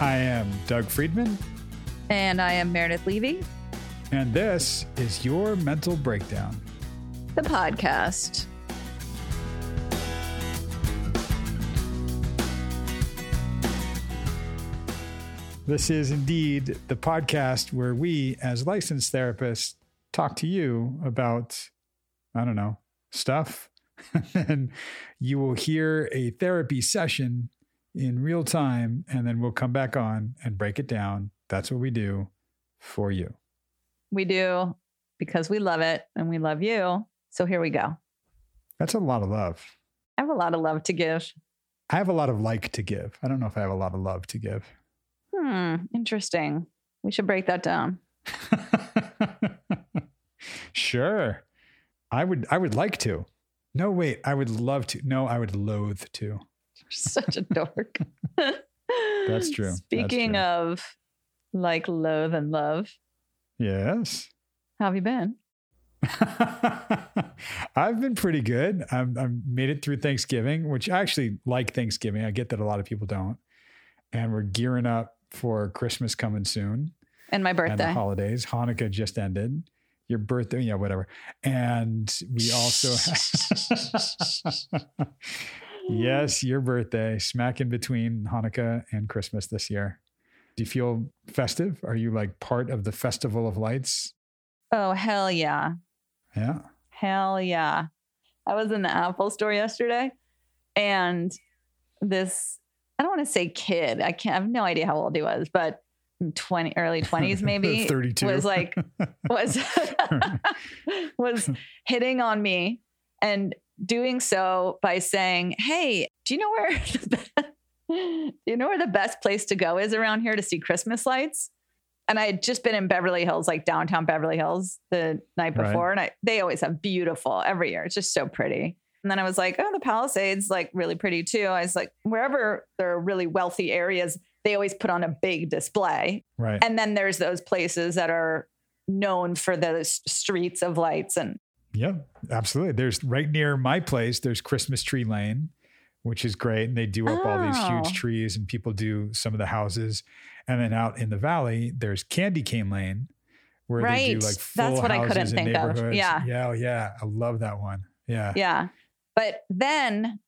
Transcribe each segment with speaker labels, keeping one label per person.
Speaker 1: I am Doug Friedman,
Speaker 2: And I am Meredith Levy,
Speaker 1: and this is your mental breakdown.
Speaker 2: the podcast.
Speaker 1: This is indeed the podcast where we, as licensed therapists, talk to you about, I don't know, stuff. and you will hear a therapy session in real time, and then we'll come back on and break it down. That's what we do for you.
Speaker 2: We do because we love it and we love you. So here we go.
Speaker 1: That's a lot of love.
Speaker 2: I have a lot of love to give.
Speaker 1: I have a lot of like to give. I don't know if I have a lot of love to give.
Speaker 2: Hmm, interesting. We should break that down.
Speaker 1: sure. I would I would like to. No, wait, I would love to. No, I would loathe to.
Speaker 2: Such a dork.
Speaker 1: That's true. That's
Speaker 2: Speaking
Speaker 1: true.
Speaker 2: of like loathe and love,
Speaker 1: Yes.
Speaker 2: how have you been?
Speaker 1: I've been pretty good. I'm I've made it through Thanksgiving, which I actually like Thanksgiving. I get that a lot of people don't. And we're gearing up for Christmas coming soon.
Speaker 2: And my
Speaker 1: and the
Speaker 2: birthday.
Speaker 1: holidays. Hanukkah just ended. Your birthday, yeah, whatever. And we also Yes, your birthday, smack in between Hanukkah and Christmas this year. Do you feel festive? Are you like part of the festival of lights?
Speaker 2: Oh, hell yeah.
Speaker 1: Yeah.
Speaker 2: Hell yeah. I was in the Apple store yesterday and this, I don't want to say kid, I can't, I have no idea how old he was, but 20, early 20s maybe.
Speaker 1: 32.
Speaker 2: Was like, was, was hitting on me and doing so by saying, Hey, do you know where, the do you know where the best place to go is around here to see Christmas lights? And I had just been in Beverly Hills, like downtown Beverly Hills the night
Speaker 1: Right.
Speaker 2: before. And I, they always have beautiful every year. It's just so pretty. And then I was like, oh, the Palisades, like really pretty too. I was like, wherever there are really wealthy areas, they always put on a big display.
Speaker 1: right.
Speaker 2: And then there's those places that are known for those streets of lights. And
Speaker 1: Yeah, absolutely. There's right near my place, there's Christmas Tree Lane, which is great. And they do up all these
Speaker 2: Oh.
Speaker 1: huge trees and people do some of the houses. And then out in the valley, there's Candy Cane Lane, where they do like full
Speaker 2: That's what I couldn't
Speaker 1: houses in
Speaker 2: think of. Yeah.
Speaker 1: Yeah. oh, Yeah. I love that one. Yeah.
Speaker 2: yeah. But then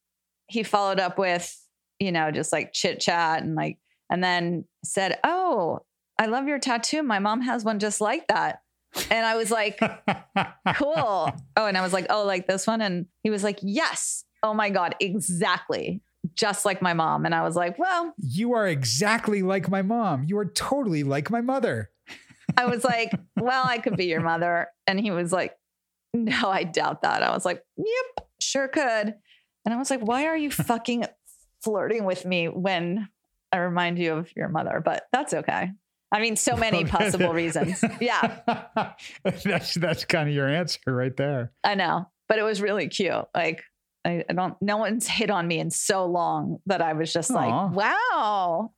Speaker 2: he followed up with, you know, just like chit chat and like, and then said, Oh, I love your tattoo. My mom has one just like that. And I was like, cool. Oh, and I was like, oh, like this one. And he was like, yes. Oh my God, exactly. Just like my mom. And I was like, well,
Speaker 1: you are exactly like my mom. You are totally like my mother.
Speaker 2: I was like, well, I could be your mother. And he was like, no, I doubt that. I was like, yep, sure could. And I was like, why are you fucking flirting with me when I remind you of your mother? But that's okay. I mean, so many possible reasons. Yeah,
Speaker 1: that's that's kind of your answer right there.
Speaker 2: I know. But it was really cute. Like, I, I don't, no one's hit on me in so long that I was just
Speaker 1: Aw.
Speaker 2: like, wow.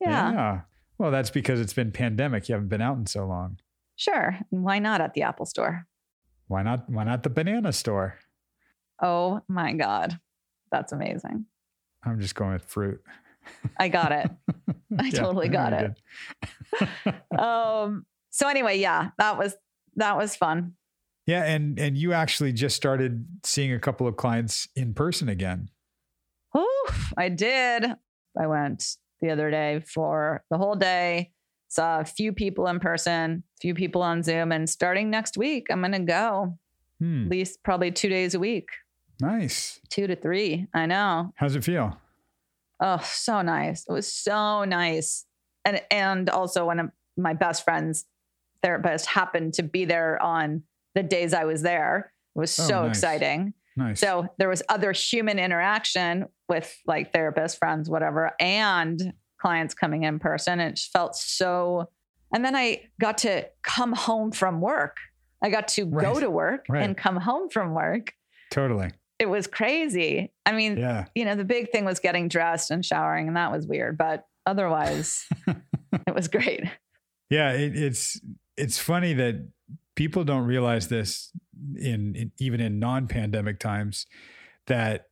Speaker 2: Yeah,
Speaker 1: Well, that's because it's been pandemic. You haven't been out in so long.
Speaker 2: sure. And Why not at the Apple store?
Speaker 1: Why not? Why not the banana store?
Speaker 2: Oh my God. That's amazing.
Speaker 1: I'm just going with fruit.
Speaker 2: I got it. I
Speaker 1: Yeah,
Speaker 2: totally got
Speaker 1: you
Speaker 2: it. um so anyway yeah that was that was fun
Speaker 1: Yeah, and and you actually just started seeing a couple of clients in person again.
Speaker 2: Whew, i did i went the other day for the whole day saw a few people in person few people on zoom and starting next week i'm gonna go
Speaker 1: Hmm,
Speaker 2: at least probably two days a week
Speaker 1: nice.
Speaker 2: two to three i know
Speaker 1: How's it feel?
Speaker 2: Oh so nice it was so nice and and also one of my best friends therapist happened to be there on the days i was there it was
Speaker 1: Oh,
Speaker 2: so
Speaker 1: nice.
Speaker 2: exciting
Speaker 1: Nice.
Speaker 2: So there was other human interaction with like therapists, friends, whatever, and clients coming in person. It just felt so. And then I got to come home from work. I got to go to work
Speaker 1: Right.
Speaker 2: and come home from work.
Speaker 1: totally.
Speaker 2: It was crazy. I mean,
Speaker 1: Yeah.
Speaker 2: you know, the big thing was getting dressed and showering, and that was weird, but otherwise, it was great.
Speaker 1: Yeah, it, it's it's funny that people don't realize this in, in even in non-pandemic times that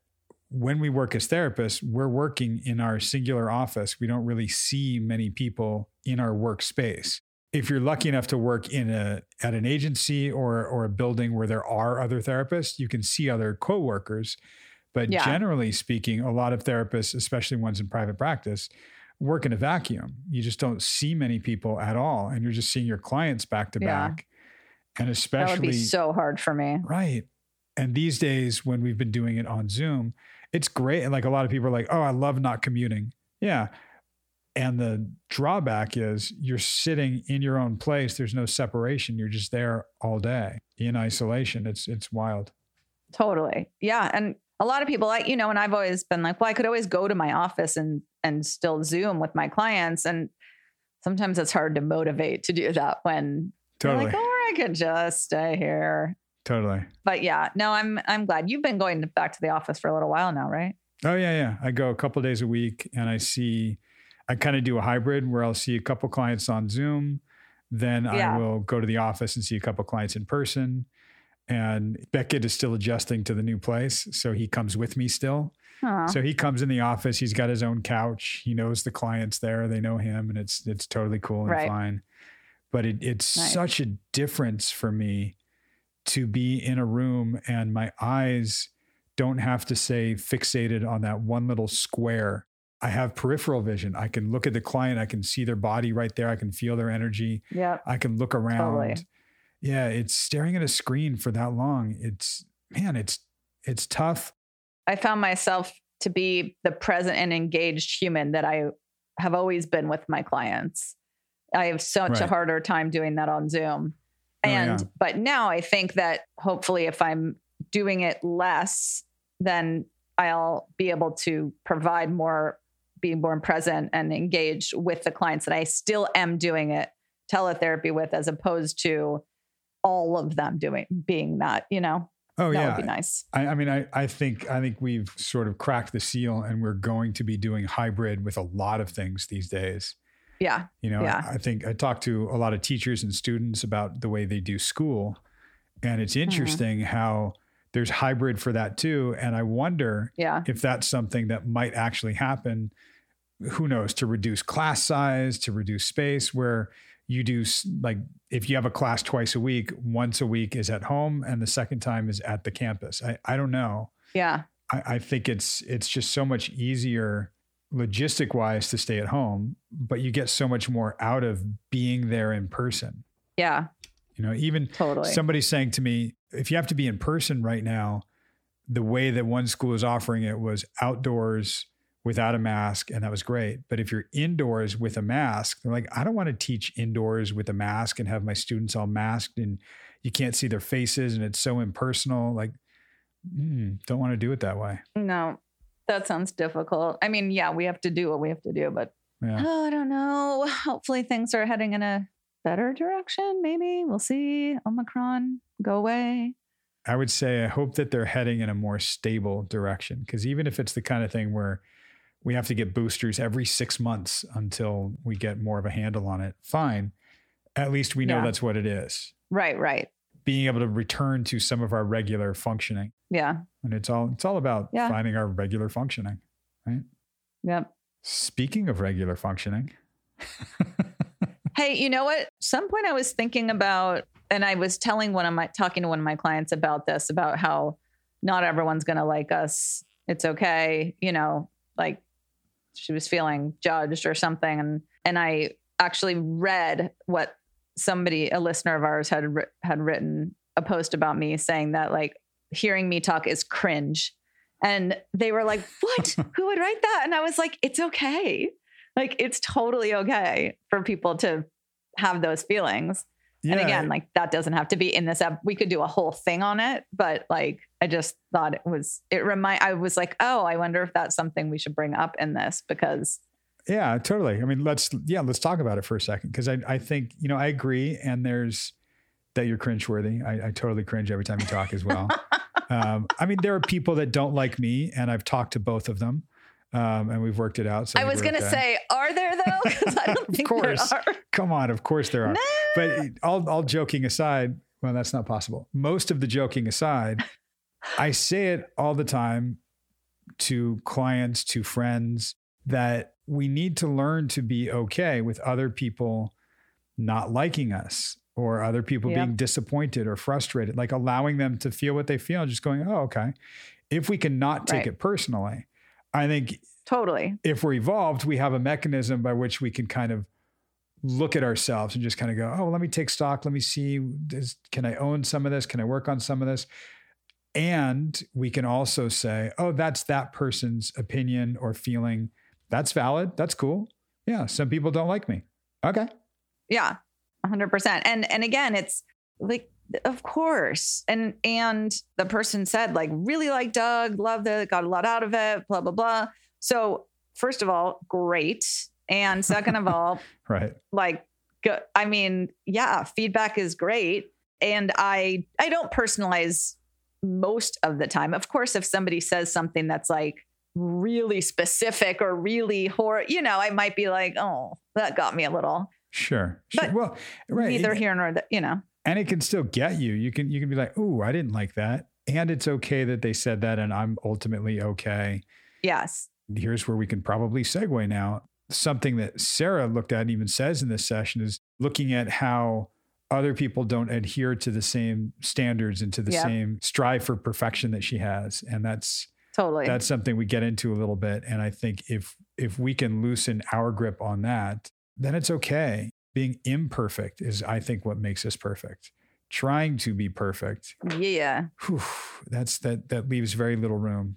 Speaker 1: when we work as therapists, we're working in our singular office. We don't really see many people in our workspace. If you're lucky enough to work in a at an agency or or a building where there are other therapists, you can see other coworkers. But
Speaker 2: Yeah.
Speaker 1: generally speaking, a lot of therapists, especially ones in private practice, work in a vacuum. You just don't see many people at all, and you're just seeing your clients back to
Speaker 2: Yeah.
Speaker 1: back. And
Speaker 2: That
Speaker 1: especially
Speaker 2: would be so hard for me.
Speaker 1: Right. And these days, when we've been doing it on Zoom, it's great. And like a lot of people are like, oh, I love not commuting. Yeah. And the drawback is you're sitting in your own place. There's no separation. You're just there all day in isolation. It's it's wild.
Speaker 2: Totally. Yeah. And a lot of people like, you know, and I've always been like, well, I could always go to my office and and still Zoom with my clients. And sometimes it's hard to motivate to do that when you're
Speaker 1: Totally.
Speaker 2: like, or I could just stay here.
Speaker 1: Totally.
Speaker 2: But yeah, no, I'm I'm glad you've been going back to the office for a little while now, right?
Speaker 1: Oh yeah, yeah. I go a couple days a week and I see I kind of do a hybrid where I'll see a couple clients on Zoom, then
Speaker 2: Yeah.
Speaker 1: I will go to the office and see a couple clients in person. And Beckett is still adjusting to the new place, so he comes with me still.
Speaker 2: Huh.
Speaker 1: So he comes in the office, he's got his own couch, he knows the clients there, they know him and it's it's totally cool and
Speaker 2: Right.
Speaker 1: fine. But it, it's
Speaker 2: Nice.
Speaker 1: such a difference for me to be in a room and my eyes don't have to say fixated on that one little square. I have peripheral vision. I can look at the client, I can see their body right there, I can feel their energy,
Speaker 2: Yep.
Speaker 1: I can look around.
Speaker 2: Totally.
Speaker 1: Yeah, it's staring at a screen for that long. It's man, it's it's tough.
Speaker 2: I found myself to be the present and engaged human that I have always been with my clients. I have such a harder time doing that on Zoom.
Speaker 1: Oh,
Speaker 2: And
Speaker 1: yeah.
Speaker 2: but now I think that hopefully if I'm doing it less, then I'll be able to provide more, be more present and engaged with the clients that I still am doing it teletherapy with, as opposed to all of them doing being that, you know,
Speaker 1: Oh
Speaker 2: that
Speaker 1: yeah.
Speaker 2: would be nice.
Speaker 1: I, I mean, I, I think I think we've sort of cracked the seal, and we're going to be doing hybrid with a lot of things these days.
Speaker 2: Yeah.
Speaker 1: You know,
Speaker 2: Yeah.
Speaker 1: I think I talked to a lot of teachers and students about the way they do school, and it's mm-hmm. interesting how there's hybrid for that too. And I wonder
Speaker 2: Yeah.
Speaker 1: if that's something that might actually happen. Who knows? To reduce class size, to reduce space, where you do like if you have a class twice a week, once a week is at home, and the second time is at the campus. I, I don't know.
Speaker 2: Yeah.
Speaker 1: I, I think it's it's just so much easier logistic wise to stay at home, but you get so much more out of being there in person.
Speaker 2: Yeah.
Speaker 1: You know, even
Speaker 2: Totally.
Speaker 1: somebody saying to me, if you have to be in person right now, the way that one school is offering it was outdoors without a mask, and that was great. But if you're indoors with a mask, they're like, I don't want to teach indoors with a mask and have my students all masked and you can't see their faces and it's so impersonal. Like, mm, don't want to do it that way.
Speaker 2: No, that sounds difficult. I mean, yeah, we have to do what we have to do, but
Speaker 1: Yeah.
Speaker 2: oh, I don't know. Hopefully things are heading in a better direction. Maybe we'll see. Omicron go away.
Speaker 1: I would say I hope that they're heading in a more stable direction because even if it's the kind of thing where we have to get boosters every six months until we get more of a handle on it, fine. At least we know
Speaker 2: Yeah.
Speaker 1: that's what it is.
Speaker 2: Right, right.
Speaker 1: Being able to return to some of our regular functioning,
Speaker 2: Yeah.
Speaker 1: and it's all it's all about
Speaker 2: Yeah.
Speaker 1: finding our regular functioning. Right?
Speaker 2: Yep.
Speaker 1: Speaking of regular functioning,
Speaker 2: Hey, you know what? Some point I was thinking about, and I was telling one of my talking to one of my clients about this, about how not everyone's gonna like us. It's okay, you know, like she was feeling judged or something. And and I actually read what somebody, a listener of ours, had had written a post about me saying that like hearing me talk is cringe. And they were like, What? Who would write that? And I was like, It's okay. Like it's totally okay for people to have those feelings.
Speaker 1: yeah,
Speaker 2: And again, like that doesn't have to be in this app. We could do a whole thing on it, but like I just thought it was it remind I was like, oh, I wonder if that's something we should bring up in this because
Speaker 1: Yeah, totally. I mean, let's yeah, let's talk about it for a second because I I think you know I agree, and there's that you're cringeworthy. I, I totally cringe every time you talk as well. um, I mean, there are people that don't like me, and I've talked to both of them, um, and we've worked it out. So
Speaker 2: I was gonna
Speaker 1: okay.
Speaker 2: say, are there though? Because I don't
Speaker 1: Of
Speaker 2: think
Speaker 1: course.
Speaker 2: there are.
Speaker 1: come on, of course there are.
Speaker 2: No.
Speaker 1: But all all joking aside, well, that's not possible. Most of the joking aside, I say it all the time to clients, to friends, that we need to learn to be okay with other people not liking us or other people
Speaker 2: Yep.
Speaker 1: being disappointed or frustrated, like allowing them to feel what they feel, just going, oh, okay. If we can not take
Speaker 2: Right.
Speaker 1: it personally, I think
Speaker 2: Totally.
Speaker 1: if we're evolved, we have a mechanism by which we can kind of look at ourselves and just kind of go, oh, let me take stock. Let me see, can I own some of this? Can I work on some of this? And we can also say, oh, that's that person's opinion or feeling. That's valid. That's cool. Yeah. Some people don't like me. Okay.
Speaker 2: Yeah. 100%. And and again, it's like of course. And and the person said like really like Doug, loved it, got a lot out of it, blah blah blah. So, first of all, great. And second of all,
Speaker 1: Right.
Speaker 2: like go, I mean, yeah, feedback is great. And I I don't personalize most of the time. Of course, if somebody says something that's like really specific or really horror, you know, I might be like, oh, that got me a little.
Speaker 1: Sure. sure.
Speaker 2: But
Speaker 1: well, right.
Speaker 2: Neither here nor there, you know.
Speaker 1: and it can still get you. You can you can be like, "Ooh, I didn't like that," and it's okay that they said that, and I'm ultimately okay.
Speaker 2: Yes.
Speaker 1: Here's where we can probably segue now. Something that Sarah looked at and even says in this session is looking at how other people don't adhere to the same standards and to the
Speaker 2: Yep.
Speaker 1: same strive for perfection that she has, and that's
Speaker 2: Totally.
Speaker 1: that's something we get into a little bit. And I think if if we can loosen our grip on that, then it's okay. Being imperfect is, I think, what makes us perfect. Trying to be perfect,
Speaker 2: yeah.
Speaker 1: whew, that's that that leaves very little room.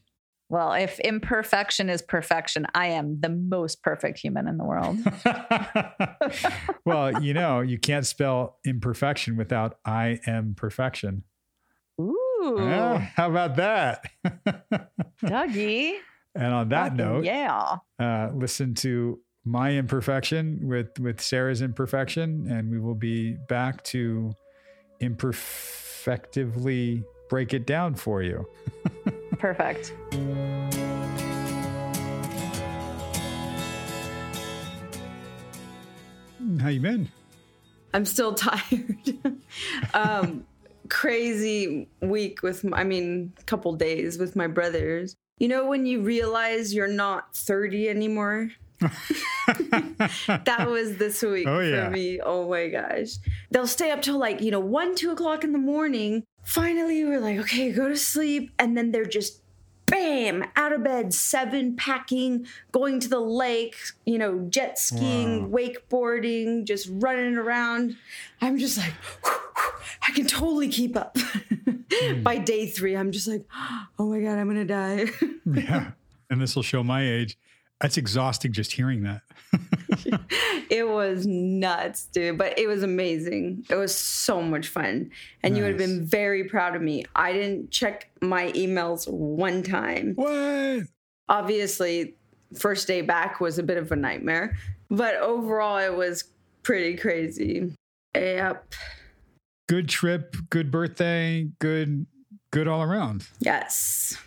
Speaker 2: Well, if imperfection is perfection, I am the most perfect human in the world.
Speaker 1: well, you know, you can't spell imperfection without I am perfection.
Speaker 2: Ooh,
Speaker 1: Yeah, how about that?
Speaker 2: Dougie.
Speaker 1: and on that
Speaker 2: Fucking
Speaker 1: note,
Speaker 2: yeah.
Speaker 1: uh, listen to my imperfection with with Sarah's imperfection, and we will be back to imperfectively break it down for you.
Speaker 2: Perfect.
Speaker 1: How you been?
Speaker 3: I'm still tired. um, crazy week with, I mean, couple days with my brothers. You know, when you realize you're not 30 anymore? that was this week
Speaker 1: Oh, yeah.
Speaker 3: for me. Oh my gosh. They'll stay up till like, you know, one, two o'clock in the morning. Finally, we're like, okay, go to sleep. And then they're just bam, out of bed, seven, packing, going to the lake, you know, jet skiing, wakeboarding, just running around. I'm just like, I can totally keep up. Hmm. By day three, I'm just like, oh my God, I'm going to die.
Speaker 1: yeah, and this will show my age. That's exhausting just hearing that.
Speaker 3: it was nuts, dude, but it was amazing. It was so much fun. And you would have been very proud of me. I didn't check my emails one time.
Speaker 1: what?
Speaker 3: Obviously, first day back was a bit of a nightmare, but overall, it was pretty crazy. Yep.
Speaker 1: Good trip, good birthday, good, good all around.
Speaker 3: Yes.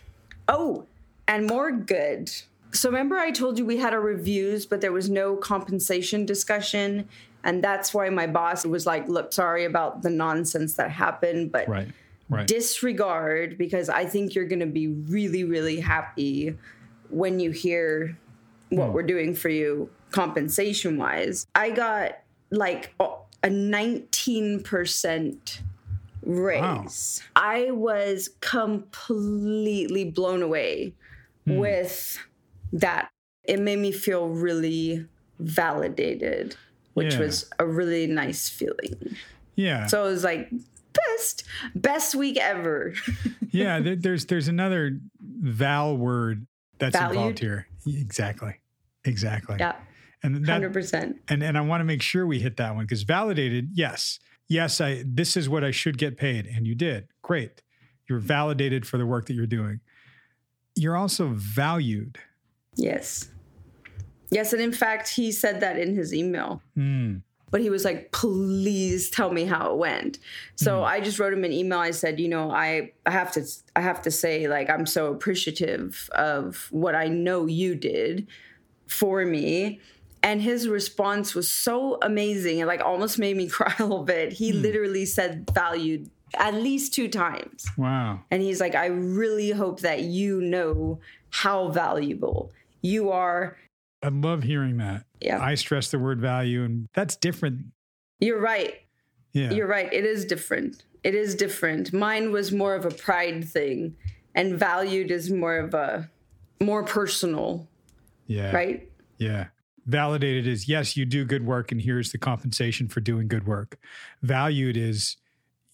Speaker 3: Oh, and more good. So remember I told you we had our reviews, but there was no compensation discussion. And that's why my boss was like, look, sorry about the nonsense that happened, but
Speaker 1: Right, right.
Speaker 3: disregard because I think you're going to be really, really happy when you hear what hmm. we're doing for you compensation wise. I got like a 19% raise. I was completely blown away hmm. with that. It made me feel really validated, which
Speaker 1: Yeah.
Speaker 3: was a really nice feeling.
Speaker 1: yeah,
Speaker 3: So it was like best best week ever.
Speaker 1: yeah. There, there's there's another val word that's involved here. Exactly, exactly.
Speaker 3: yeah,
Speaker 1: and that,
Speaker 3: hundred percent.
Speaker 1: and and I want to make sure we hit that one because validated, yes, yes, I this is what I should get paid, and you did great. You're validated for the work that you're doing. You're also valued.
Speaker 3: Yes, yes, and in fact, he said that in his email.
Speaker 1: Mm,
Speaker 3: But he was like, "Please tell me how it went." So I just wrote him an email. I said, "You know, I I have to I have to say like I'm so appreciative of what I know you did for me." And his response was so amazing. It like almost made me cry a little bit. He literally said valued at least two times.
Speaker 1: Wow.
Speaker 3: And he's like, I really hope that you know how valuable you are.
Speaker 1: I love hearing that.
Speaker 3: Yeah.
Speaker 1: I stress the word value, and that's different.
Speaker 3: You're right.
Speaker 1: Yeah.
Speaker 3: You're right. It is different. It is different. Mine was more of a pride thing, and valued is more of a more personal,
Speaker 1: yeah.
Speaker 3: right?
Speaker 1: Yeah. Validated is yes, you do good work, and here's the compensation for doing good work. Valued is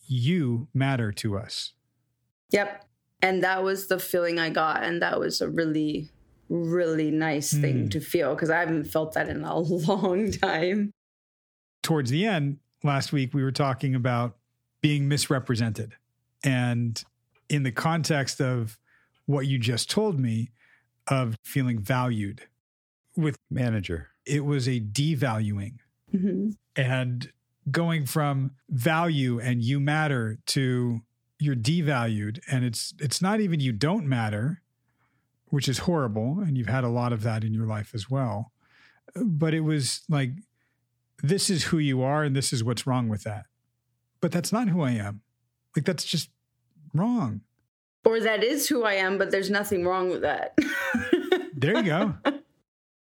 Speaker 1: you matter to us.
Speaker 3: Yep. And that was the feeling I got. And that was a really, really nice thing
Speaker 1: Mm.
Speaker 3: to feel because I haven't felt that in a long time.
Speaker 1: Towards the end, last week, we were talking about being misrepresented. And in the context of what you just told me, of feeling valued with
Speaker 4: manager.
Speaker 1: it was a devaluing.
Speaker 3: hmm
Speaker 1: and going from value and you matter to you're devalued and it's it's not even you don't matter which is horrible and you've had a lot of that in your life as well but it was like this is who you are and this is what's wrong with that but that's not who i am like that's just wrong
Speaker 3: Or that is who I am, but there's nothing wrong with that.
Speaker 1: there you go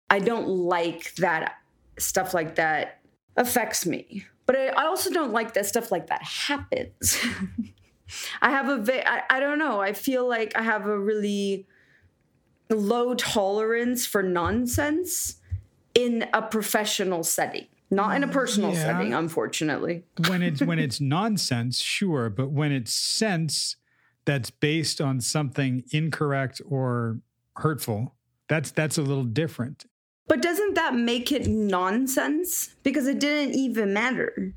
Speaker 3: I don't like that stuff like that affects me. But I, also don't like that stuff like that happens. I have a, I, I don't know. I feel like I have a really low tolerance for nonsense in a professional setting, not in a personal
Speaker 1: Yeah.
Speaker 3: setting, unfortunately.
Speaker 1: when it's when it's nonsense, sure, but when it's sense that's based on something incorrect or hurtful, that's that's a little different.
Speaker 3: But doesn't that make it nonsense? Because it didn't even matter.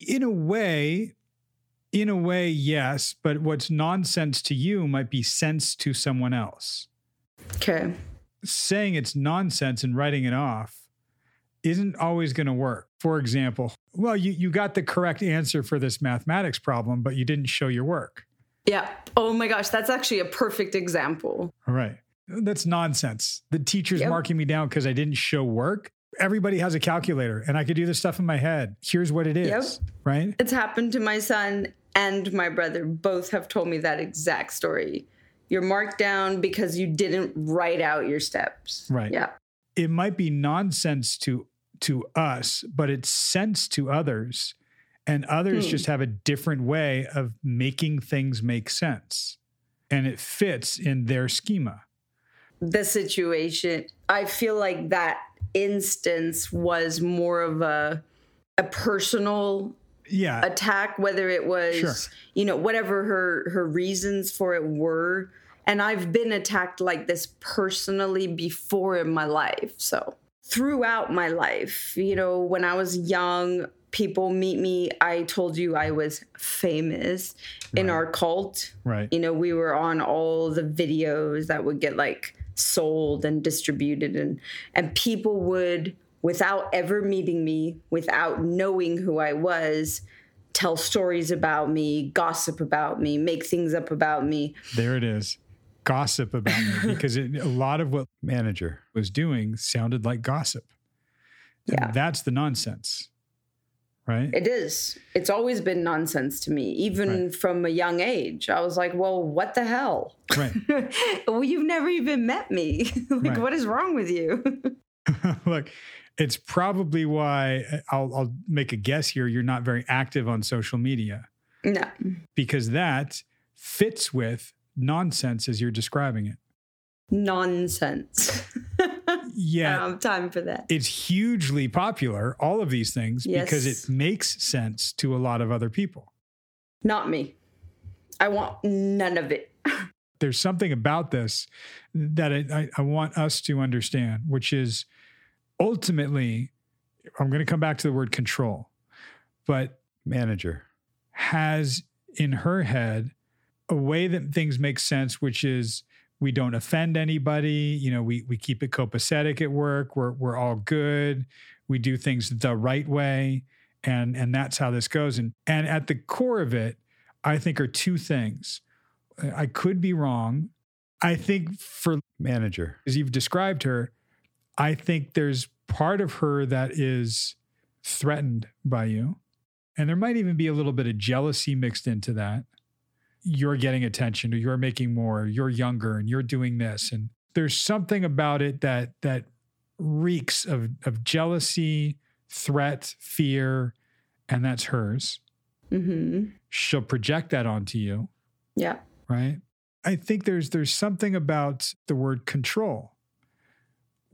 Speaker 1: In a way, in a way, yes, but what's nonsense to you might be sense to someone else.
Speaker 3: Okay.
Speaker 1: Saying it's nonsense and writing it off isn't always going to work. For example, well, you, you got the correct answer for this mathematics problem, but you didn't show your work.
Speaker 3: Yeah. Oh my gosh, that's actually a perfect example.
Speaker 1: All right. That's nonsense. The teacher's
Speaker 3: Yep.
Speaker 1: marking me down because I didn't show work. Everybody has a calculator and I could do this stuff in my head. Here's what it is.
Speaker 3: Yep.
Speaker 1: Right.
Speaker 3: It's happened to my son and my brother. Both have told me that exact story. You're marked down because you didn't write out your steps.
Speaker 1: Right.
Speaker 3: Yeah.
Speaker 1: It might be nonsense to to us, but it's sense to others. And others
Speaker 3: Hmm.
Speaker 1: just have a different way of making things make sense. And it fits in their schema.
Speaker 3: The situation, I feel like that instance was more of a a personal
Speaker 1: Yeah.
Speaker 3: attack whether it was
Speaker 1: Sure.
Speaker 3: you know whatever her her reasons for it were and i've been attacked like this personally before in my life so throughout my life you know when i was young people meet me i told you i was famous in our cult
Speaker 1: right.
Speaker 3: you know we were on all the videos that would get like sold and distributed and and people would without ever meeting me without knowing who i was tell stories about me gossip about me make things up about me
Speaker 1: There it is. Gossip about me because it, a lot of what
Speaker 4: Manager.
Speaker 1: was doing sounded like gossip. And
Speaker 3: Yeah.
Speaker 1: That's the nonsense. Right?
Speaker 3: it is it's always been nonsense to me even
Speaker 1: Right.
Speaker 3: from a young age i was like well what the hell
Speaker 1: right.
Speaker 3: well you've never even met me like
Speaker 1: Right.
Speaker 3: what is wrong with you
Speaker 1: Look, it's probably why uh, I'll, I'll make a guess here. You're not very active on social media
Speaker 3: no
Speaker 1: because that fits with nonsense as you're describing it.
Speaker 3: nonsense i
Speaker 1: Yeah.
Speaker 3: don't have time for that
Speaker 1: it's hugely popular, all of these things, because it makes sense to a lot of other people.
Speaker 3: Not me. I want none of it.
Speaker 1: There's something about this that I, I, I want us to understand, which is ultimately, I'm going to come back to the word control, but
Speaker 4: Manager.
Speaker 1: has in her head a way that things make sense, which is we don't offend anybody. You know, we we keep it copacetic at work. We're we're all good. We do things the right way, and and that's how this goes. And and at the core of it, I think are two things. I could be wrong. I think for
Speaker 4: Manager.
Speaker 1: as you've described her, I think there's part of her that is threatened by you. And there might even be a little bit of jealousy mixed into that. You're getting attention or you're making more, you're younger and you're doing this. And there's something about it that that reeks of, of jealousy, threat, fear, and that's hers.
Speaker 3: Mm-hmm.
Speaker 1: She'll project that onto you,
Speaker 3: Yeah.
Speaker 1: right? I think there's there's something about the word control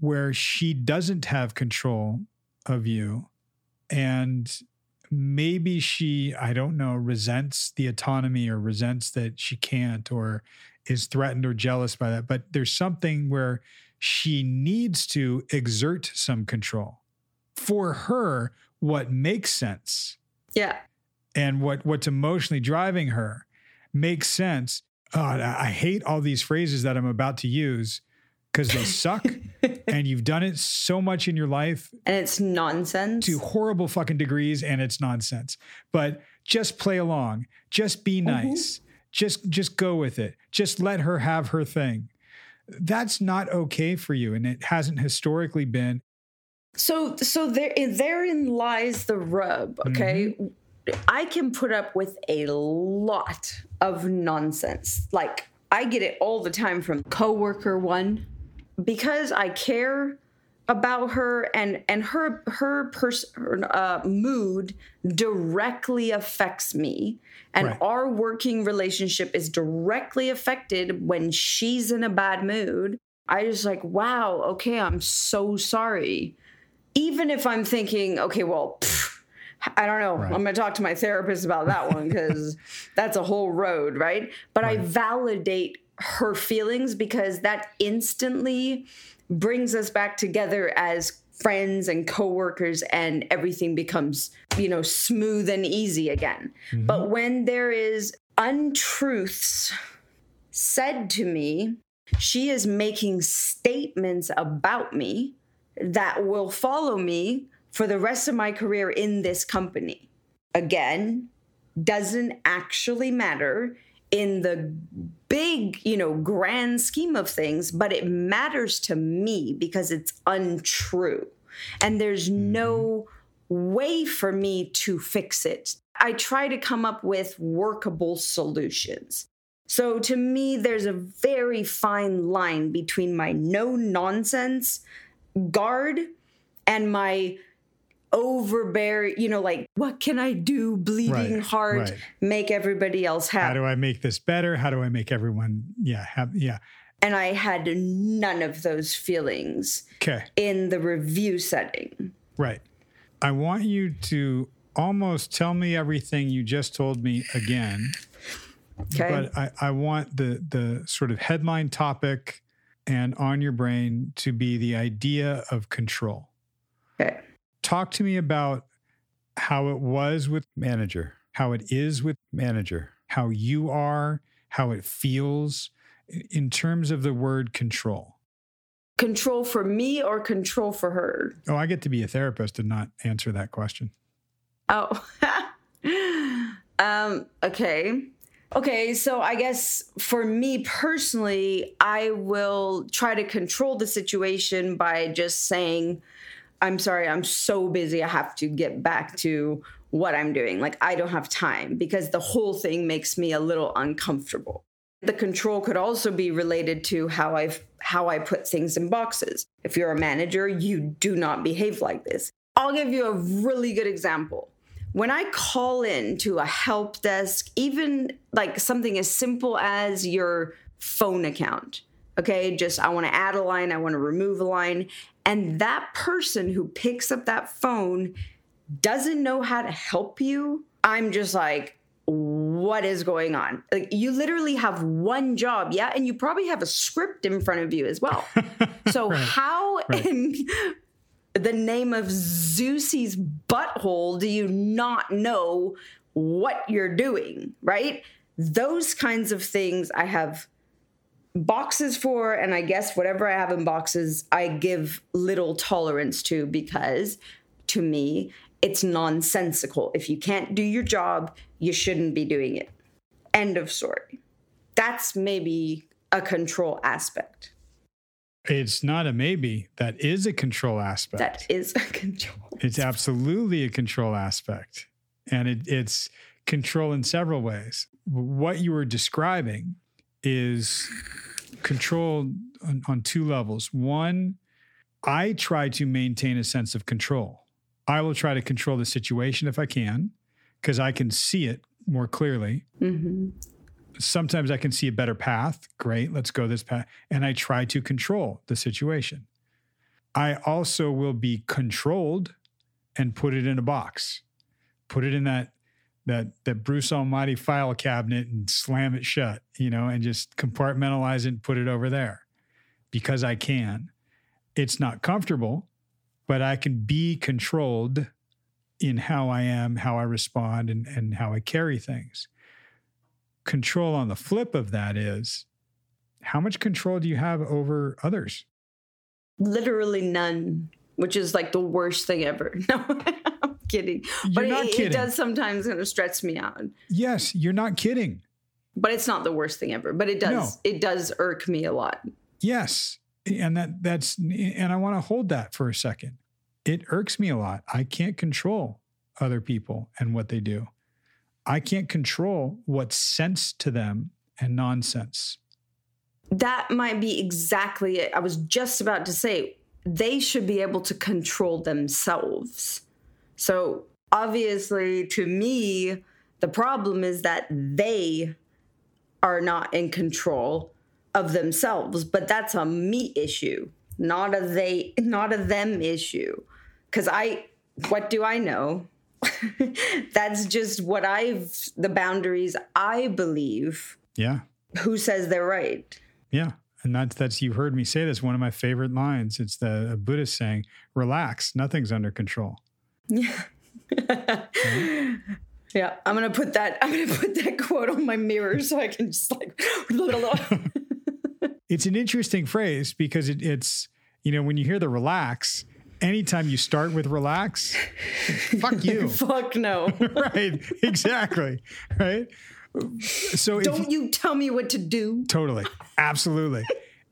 Speaker 1: where she doesn't have control of you and maybe she I don't know resents the autonomy or resents that she can't or is threatened or jealous by that but there's something where she needs to exert some control for her what makes sense
Speaker 3: Yeah.
Speaker 1: and what what's emotionally driving her makes sense. Oh, I I hate all these phrases that I'm about to use because they suck, and you've done it so much in your life
Speaker 3: And it's nonsense.
Speaker 1: to horrible fucking degrees, and it's nonsense. But just play along. Just be mm-hmm. nice. Just just go with it. Just let her have her thing. That's not okay for you, and it hasn't historically been.
Speaker 3: So so there therein lies the rub, okay? Mm-hmm. I can put up with a lot of nonsense. Like I get it all the time from coworker one because I care about her and and her her pers- her, uh, mood directly affects me. And
Speaker 1: Right.
Speaker 3: our working relationship is directly affected when she's in a bad mood. I just like wow okay i'm so sorry. Even if i'm thinking okay well pff, i don't know.
Speaker 1: Right.
Speaker 3: i'm going to talk to my therapist about that one because that's a whole road right? But i validate her feelings because that instantly brings us back together as friends and coworkers and everything becomes you know smooth and easy again. Mm-hmm. But when there is untruths said to me she is making statements about me that will follow me for the rest of my career in this company. Again doesn't actually matter in the big, you know, grand scheme of things, but it matters to me because it's untrue. And there's mm-hmm. no way for me to fix it. I try to come up with workable solutions. So to me, there's a very fine line between my no nonsense guard and my overbear, you know, like, what can I do? Bleeding
Speaker 1: Right,
Speaker 3: heart,
Speaker 1: right.
Speaker 3: make everybody else happy?
Speaker 1: How do I make this better? How do I make everyone? Yeah, have, yeah.
Speaker 3: and I had none of those feelings
Speaker 1: Okay.
Speaker 3: in the review setting.
Speaker 1: Right. I want you to almost tell me everything you just told me again,
Speaker 3: Okay.
Speaker 1: but I, I want the the sort of headline topic and on your brain to be the idea of control.
Speaker 3: okay.
Speaker 1: Talk to me about how it was with manager, how it is with manager, how you are, how it feels in terms of the word control.
Speaker 3: Control for me or control for her?
Speaker 1: Oh, I get to be a therapist and not answer that question.
Speaker 3: Oh. um, okay. Okay, so I guess for me personally, I will try to control the situation by just saying, I'm sorry, I'm so busy. I have to get back to what I'm doing. Like, I don't have time because the whole thing makes me a little uncomfortable. The control could also be related to how I've how I put things in boxes. If you're a manager, you do not behave like this. I'll give you a really good example. When I call in to a help desk, even like something as simple as your phone account, okay, just I want to add a line, I want to remove a line, and that person who picks up that phone doesn't know how to help you, I'm just like, what is going on? Like you literally have one job, yeah, and you probably have a script in front of you as well. So how
Speaker 1: Right.
Speaker 3: in the name of Zeus's butthole do you not know what you're doing, right? Those kinds of things I have boxes for and I guess whatever I have in boxes I give little tolerance to because to me it's nonsensical. If you can't do your job, you shouldn't be doing it. End of story. That's maybe a control aspect.
Speaker 1: It's not a maybe. That is a control aspect.
Speaker 3: That is a control.
Speaker 1: It's absolutely a control aspect. and it, it's control in several ways. What you were describing is control on, on two levels. One, I try to maintain a sense of control. I will try to control the situation if I can, because I can see it more clearly.
Speaker 3: Mm-hmm.
Speaker 1: Sometimes I can see a better path. Great, let's go this path. And I try to control the situation. I also will be controlled and put it in a box, put it in that that that Bruce Almighty file cabinet and slam it shut, you know, and just compartmentalize it and put it over there because I can. It's not comfortable, but I can be controlled in how I am, how I respond, and, and how I carry things. Control on the flip of that is how much control do you have over others?
Speaker 3: Literally none, which is like the worst thing ever. No, kidding.
Speaker 1: You're
Speaker 3: but
Speaker 1: not
Speaker 3: it,
Speaker 1: kidding.
Speaker 3: it does sometimes kind of stress me out.
Speaker 1: Yes, you're not kidding.
Speaker 3: But it's not the worst thing ever. But it does
Speaker 1: No.
Speaker 3: it does irk me a lot.
Speaker 1: Yes. And that that's and I want to hold that for a second. It irks me a lot. I can't control other people and what they do. I can't control what's sense to them and nonsense.
Speaker 3: That might be exactly it. I was just about to say they should be able to control themselves. So, obviously, to me, the problem is that they are not in control of themselves, but that's a me issue, not a they, not a them issue. Cuz I what do I know? that's just what I've the boundaries I believe.
Speaker 1: Yeah.
Speaker 3: Who says they're right?
Speaker 1: Yeah. And that's that's you've heard me say this one of my favorite lines. It's the Buddhist saying, "Relax, nothing's under control."
Speaker 3: Yeah. yeah, I'm gonna put that. I'm gonna put that quote on my mirror so I can just like.
Speaker 1: It's an interesting phrase because it, it's you know when you hear the relax, anytime you start with relax, fuck you.
Speaker 3: Fuck no!
Speaker 1: right. Exactly. Right. So
Speaker 3: Don't you tell me what to do.
Speaker 1: Totally. Absolutely.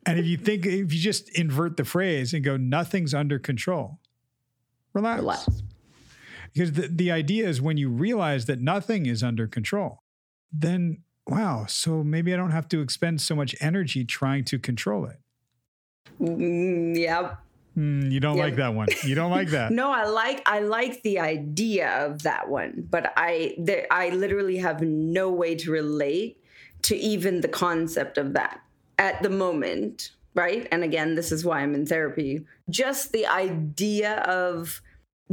Speaker 1: and if you think, if you just invert the phrase and go, nothing's under control, relax.
Speaker 3: Relax.
Speaker 1: Because the, the idea is when you realize that nothing is under control, then wow, so maybe I don't have to expend so much energy trying to control it.
Speaker 3: Mm, yeah.
Speaker 1: Hmm, you don't
Speaker 3: Yeah.
Speaker 1: like that one. You don't like that.
Speaker 3: No, I like I like the idea of that one, but I there, I literally have no way to relate to even the concept of that at the moment, right? And again, this is why I'm in therapy. Just the idea of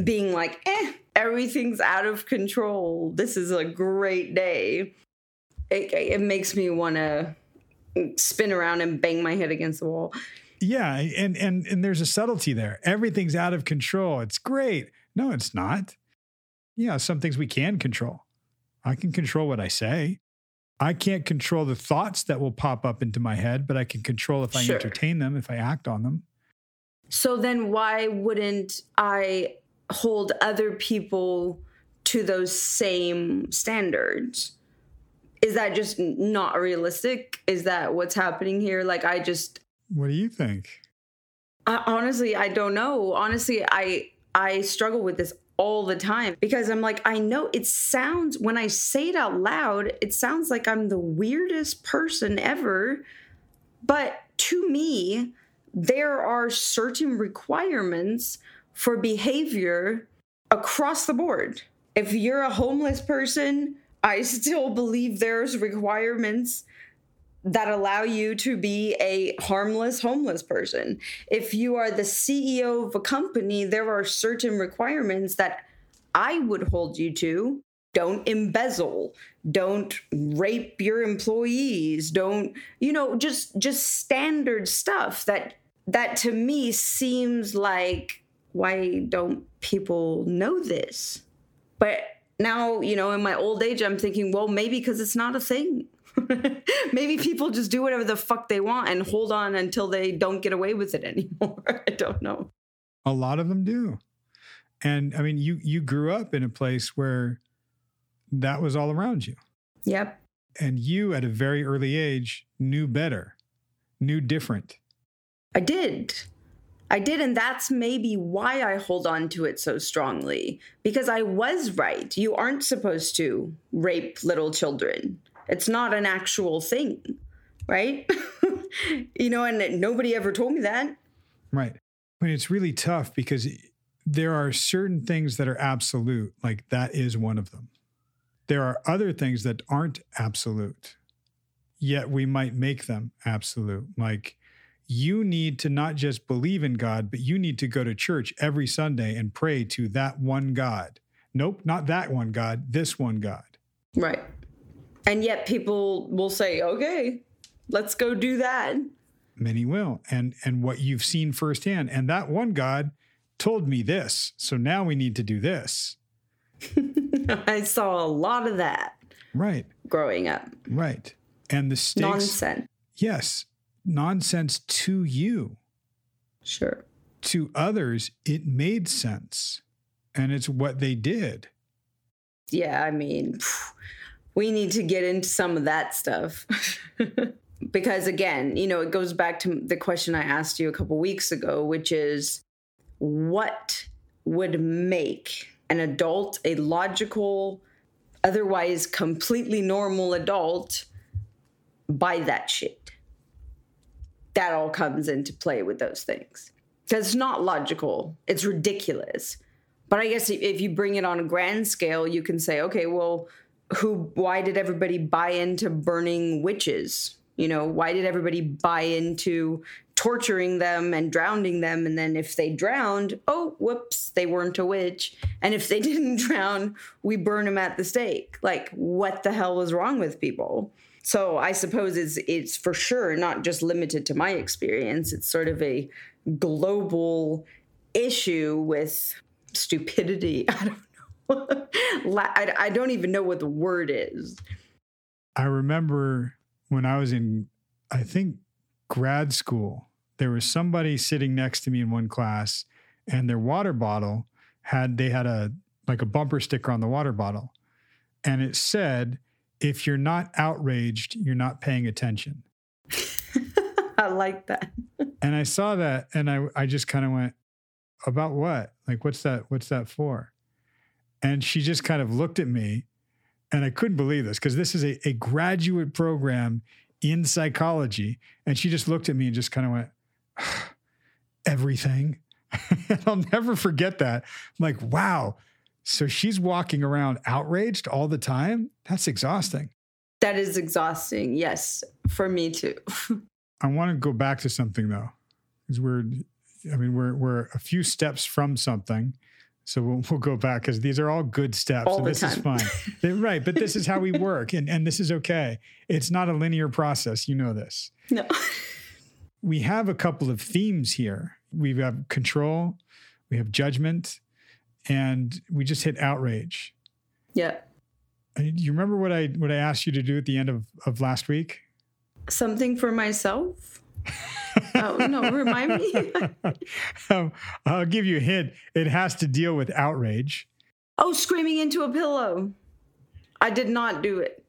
Speaker 3: being like, eh, everything's out of control. This is a great day. It, it makes me want to spin around and bang my head against the wall.
Speaker 1: Yeah, and and and there's a subtlety there. Everything's out of control. It's great. No, it's not. Yeah, some things we can control. I can control what I say. I can't control the thoughts that will pop up into my head, but I can control if I
Speaker 3: Sure.
Speaker 1: entertain them, if I act on them.
Speaker 3: So then why wouldn't I hold other people to those same standards? Is that just not realistic? Is that what's happening here? Like I just
Speaker 1: What do you think?
Speaker 3: I, honestly I don't know. Honestly, I I struggle with this all the time because I'm like I know it sounds when I say it out loud, it sounds like I'm the weirdest person ever. But to me, there are certain requirements for behavior across the board. If you're a homeless person, I still believe there's requirements that allow you to be a harmless homeless person. If you are the CEO of a company, there are certain requirements that I would hold you to. Don't embezzle, don't rape your employees, don't, you know, just just standard stuff that that to me seems like why don't people know this? But now, you know, in my old age, I'm thinking, well, maybe because it's not a thing. maybe people just do whatever the fuck they want and hold on until they don't get away with it anymore. I don't know.
Speaker 1: A lot of them do. And I mean, you you grew up in a place where that was all around you.
Speaker 3: Yep.
Speaker 1: And you at a very early age knew better, knew different.
Speaker 3: I did. I did, and that's maybe why I hold on to it so strongly because I was right. You aren't supposed to rape little children, it's not an actual thing, right? you know, and nobody ever told me that.
Speaker 1: Right. But it's really tough because there are certain things that are absolute, like that is one of them. There are other things that aren't absolute, yet we might make them absolute. Like you need to not just believe in God, but you need to go to church every Sunday and pray to that one God. Nope, not that one God, this one God.
Speaker 3: Right. And yet people will say, okay, let's go do that.
Speaker 1: Many will. And and what you've seen firsthand. And that one God told me this. So now we need to do this.
Speaker 3: I saw a lot of that.
Speaker 1: Right.
Speaker 3: Growing up.
Speaker 1: Right. And the stakes.
Speaker 3: Nonsense.
Speaker 1: Yes. Nonsense to you.
Speaker 3: Sure.
Speaker 1: To others, it made sense. And it's what they did.
Speaker 3: Yeah. I mean, we need to get into some of that stuff. because again, you know, it goes back to the question I asked you a couple weeks ago, which is what would make an adult a logical, otherwise completely normal adult buy that shit? That all comes into play with those things. Because it's not logical, it's ridiculous. But I guess if you bring it on a grand scale, you can say, okay, well, who why did everybody buy into burning witches? You know why did everybody buy into torturing them and drowning them? And then if they drowned oh whoops they weren't a witch. And if they didn't drown we burn them at the stake. Like what the hell was wrong with people so i suppose it's it's for sure not just limited to my experience it's sort of a global issue with stupidity i don't know. I, I don't even know what the word is.
Speaker 1: I remember when I was in, I think, grad school, there was somebody sitting next to me in one class, and their water bottle had, they had a, like a bumper sticker on the water bottle. And it said, if you're not outraged, you're not paying attention.
Speaker 3: I like that.
Speaker 1: and I saw that and I, I just kind of went, about what? Like, what's that? What's that for? And she just kind of looked at me, and I couldn't believe this because this is a, a graduate program in psychology. And she just looked at me and just kind of went, everything. and I'll never forget that. I'm like, wow. So she's walking around outraged all the time. That's exhausting.
Speaker 3: That is exhausting. Yes, for me too.
Speaker 1: I want to go back to something though, because we're, I mean, we're we're a few steps from something, so we'll, we'll go back because these are all good steps.
Speaker 3: All
Speaker 1: and
Speaker 3: the
Speaker 1: this
Speaker 3: time.
Speaker 1: is fine. right. But this is how we work. And, and this is okay. It's not a linear process. You know this.
Speaker 3: No.
Speaker 1: We have a couple of themes here. We have control, we have judgment, and we just hit outrage.
Speaker 3: Yeah.
Speaker 1: Uh, You remember what I what I asked you to do at the end of, of last week?
Speaker 3: Something for myself? oh, no, remind me.
Speaker 1: um, I'll give you a hint. It has to deal with outrage.
Speaker 3: oh, screaming into a pillow. I did not do it.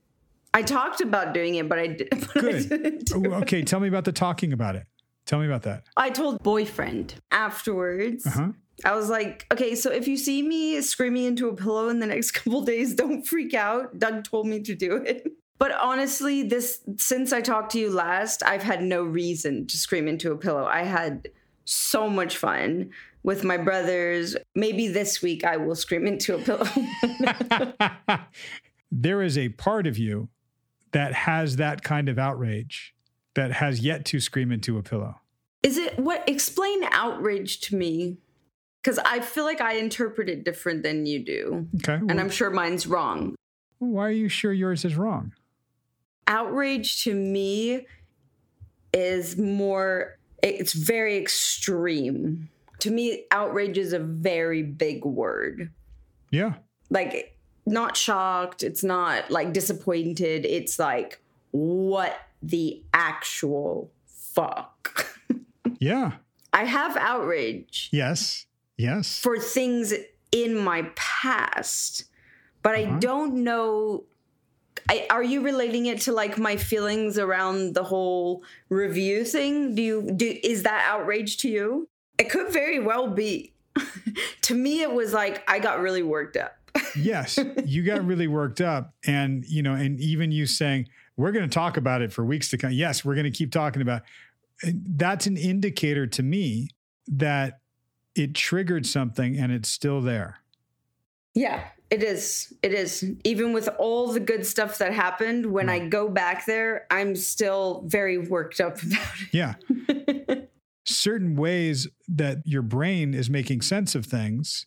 Speaker 3: I talked about doing it, but I, did, but I
Speaker 1: Good.
Speaker 3: didn't do
Speaker 1: Oh, okay, tell me about the talking about it. Tell me about that.
Speaker 3: I told boyfriend afterwards.
Speaker 1: Uh huh.
Speaker 3: I was like, okay, so if you see me screaming into a pillow in the next couple days, don't freak out. Doug told me to do it. But honestly, this since I talked to you last, I've had no reason to scream into a pillow. I had so much fun with my brothers. Maybe this week I will scream into a pillow.
Speaker 1: there is a part of you that has that kind of outrage that has yet to scream into a pillow.
Speaker 3: Is it what explain outrage to me? Cuz I feel like I interpret it different than you do.
Speaker 1: Okay.
Speaker 3: And I'm sure mine's wrong.
Speaker 1: why are you sure yours is wrong?
Speaker 3: outrage to me is more it's very extreme to me outrage is a very big word
Speaker 1: Yeah.
Speaker 3: like not shocked it's not like disappointed it's like what the actual fuck
Speaker 1: Yeah.
Speaker 3: i have outrage
Speaker 1: Yes. Yes.
Speaker 3: for things in my past, but
Speaker 1: Uh-huh.
Speaker 3: I don't know. I, are you relating it to like my feelings around the whole review thing? Do you do? Is that outrage to you? It could very well be. to me, it was like I got really worked up.
Speaker 1: yes, you got really worked up. And, you know, and even you saying, we're going to talk about it for weeks to come. Yes, we're going to keep talking about it. That's an indicator to me that it triggered something and it's still there.
Speaker 3: Yeah, it is. It is. Even with all the good stuff that happened, when I go back there, I'm still very worked up about it.
Speaker 1: Yeah. Certain ways that your brain is making sense of things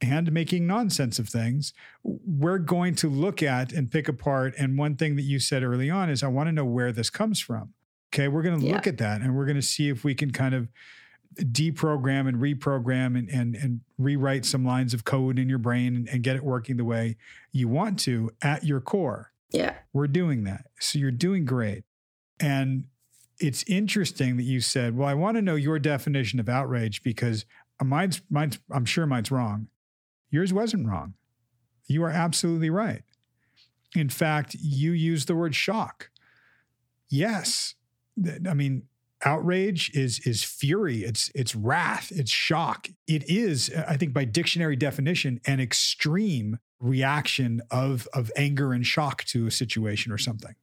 Speaker 1: and making nonsense of things, we're going to look at and pick apart. And one thing that you said early on is, I want to know where this comes from. Okay. We're going to yeah. look at that and we're going to see if we can kind of deprogram and reprogram and, and, and rewrite some lines of code in your brain and, and get it working the way you want to at your core.
Speaker 3: Yeah.
Speaker 1: We're doing that. So you're doing great. And it's interesting that you said, well, I want to know your definition of outrage because mine's, mine's, I'm sure mine's wrong. Yours wasn't wrong. You are absolutely right. In fact, you used the word shock. Yes. I mean, outrage is is fury. It's it's wrath. It's shock. It is i think by dictionary definition an extreme reaction of of anger and shock to a situation or something.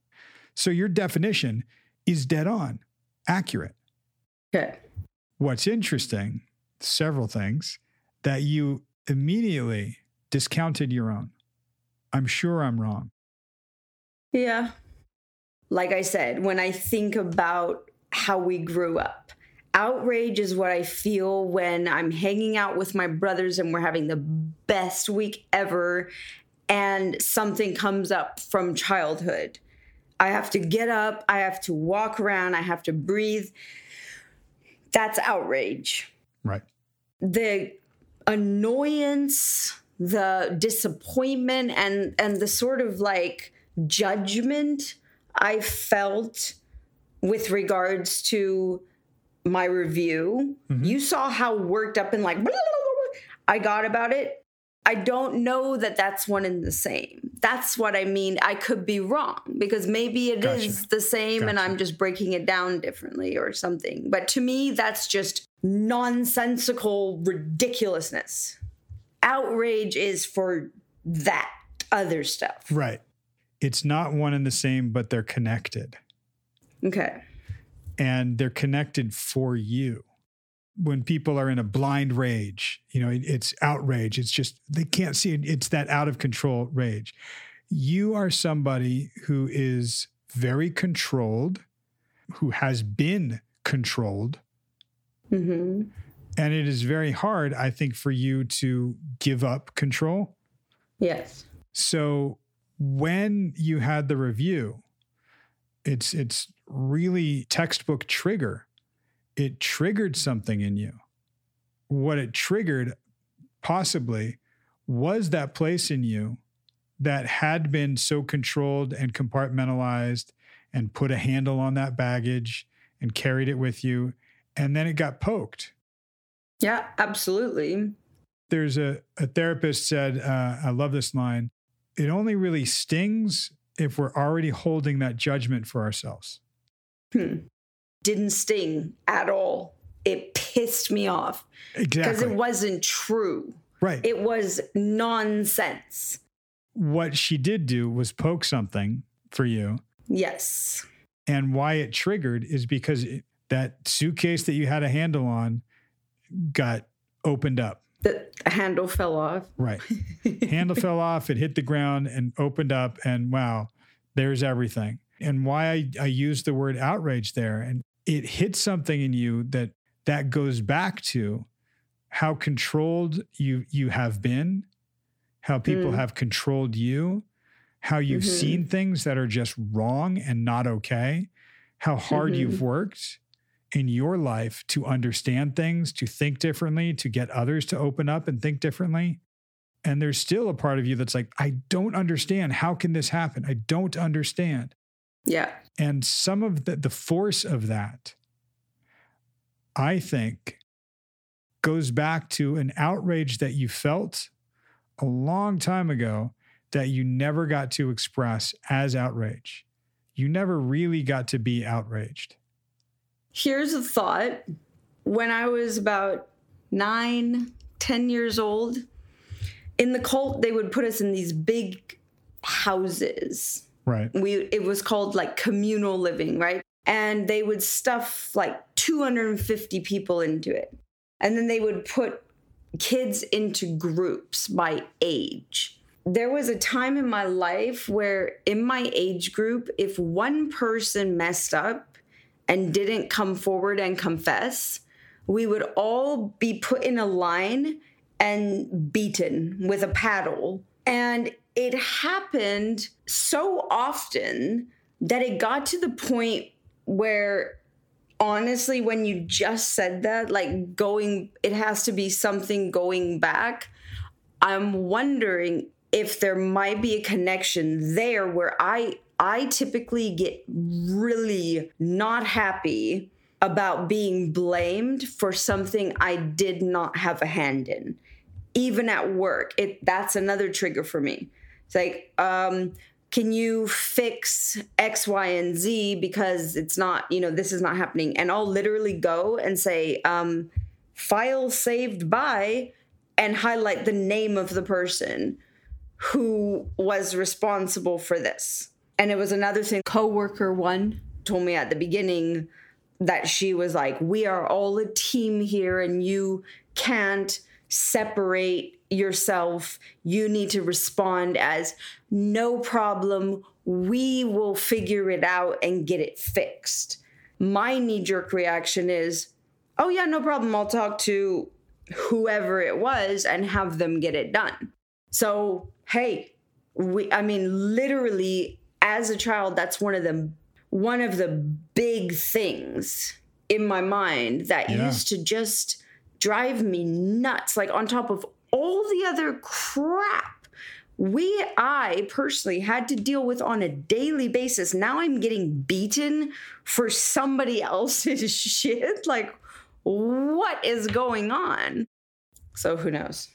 Speaker 1: So your definition is dead on. Accurate.
Speaker 3: Okay.
Speaker 1: What's interesting several things that you immediately discounted your own. I'm sure i'm wrong.
Speaker 3: Yeah. Like i said when i think about how we grew up. Outrage is what I feel when I'm hanging out with my brothers and we're having the best week ever and something comes up from childhood. I have to get up, I have to walk around, I have to breathe. That's outrage.
Speaker 1: Right.
Speaker 3: The annoyance, the disappointment and and the sort of like judgment I felt with regards to my review. Mm-hmm. You saw how worked up and like blah, blah, blah, I got about it. I don't know that that's one and the same. That's what I mean. I could be wrong because maybe it gotcha. is the same gotcha. and I'm just breaking it down differently or something. But to me, that's just nonsensical ridiculousness. Outrage is for that other stuff.
Speaker 1: Right. It's not one and the same, but they're connected.
Speaker 3: Okay.
Speaker 1: And they're connected for you. When people are in a blind rage, you know, it's outrage. It's just, they can't see it. It's that out of control rage. You are somebody who is very controlled, who has been controlled. Mm-hmm. And it is very hard, I think, for you to give up control.
Speaker 3: Yes.
Speaker 1: So when you had the review, it's it's really textbook trigger. It triggered something in you. What it triggered possibly was that place in you that had been so controlled and compartmentalized and put a handle on that baggage and carried it with you. And then it got poked.
Speaker 3: Yeah, absolutely.
Speaker 1: There's a, a therapist said, uh, I love this line it only really stings if we're already holding that judgment for ourselves.
Speaker 3: Hmm. Didn't sting at all. It pissed me off.
Speaker 1: Exactly.
Speaker 3: Because it wasn't true.
Speaker 1: Right.
Speaker 3: It was nonsense.
Speaker 1: What she did do was poke something for you.
Speaker 3: Yes.
Speaker 1: And why it triggered is because it, that suitcase that you had a handle on got opened up.
Speaker 3: The handle fell off.
Speaker 1: Right. handle fell off, it hit the ground and opened up, and wow, there's everything. And why I, I use the word outrage there, and it hits something in you that that goes back to how controlled you you have been, how people mm. have controlled you, how you've mm-hmm. seen things that are just wrong and not okay, how hard mm-hmm. you've worked in your life to understand things, to think differently, to get others to open up and think differently. And there's still a part of you that's like, I don't understand. How can this happen? I don't understand.
Speaker 3: Yeah.
Speaker 1: And some of the, the force of that, I think, goes back to an outrage that you felt a long time ago that you never got to express as outrage. You never really got to be outraged.
Speaker 3: Here's a thought when I was about nine, ten years old, in the cult, they would put us in these big houses.
Speaker 1: Right.
Speaker 3: We it was called like communal living, right? And they would stuff like 250 people into it. And then they would put kids into groups by age. There was a time in my life where, in my age group, if one person messed up and didn't come forward and confess, we would all be put in a line and beaten with a paddle. And it happened so often that it got to the point where honestly when you just said that like going it has to be something going back i'm wondering if there might be a connection there where i i typically get really not happy about being blamed for something i did not have a hand in even at work. It that's another trigger for me it's like um can you fix X, Y, and Z because it's not, you know, this is not happening. And I'll literally go and say, um, file saved by, and highlight the name of the person who was responsible for this. And it was another thing. Coworker one told me at the beginning that she was like, We are all a team here, and you can't separate yourself. You need to respond as no problem. We will figure it out and get it fixed. My knee jerk reaction is, oh, yeah, no problem. I'll talk to whoever it was and have them get it done. So, hey, we, I mean, literally, as a child, that's one of the one of the big things in my mind that yeah. used to just drive me nuts. Like on top of all the other crap we I personally had to deal with on a daily basis. Now I'm getting beaten for somebody else's shit. Like, what is going on? So, who knows?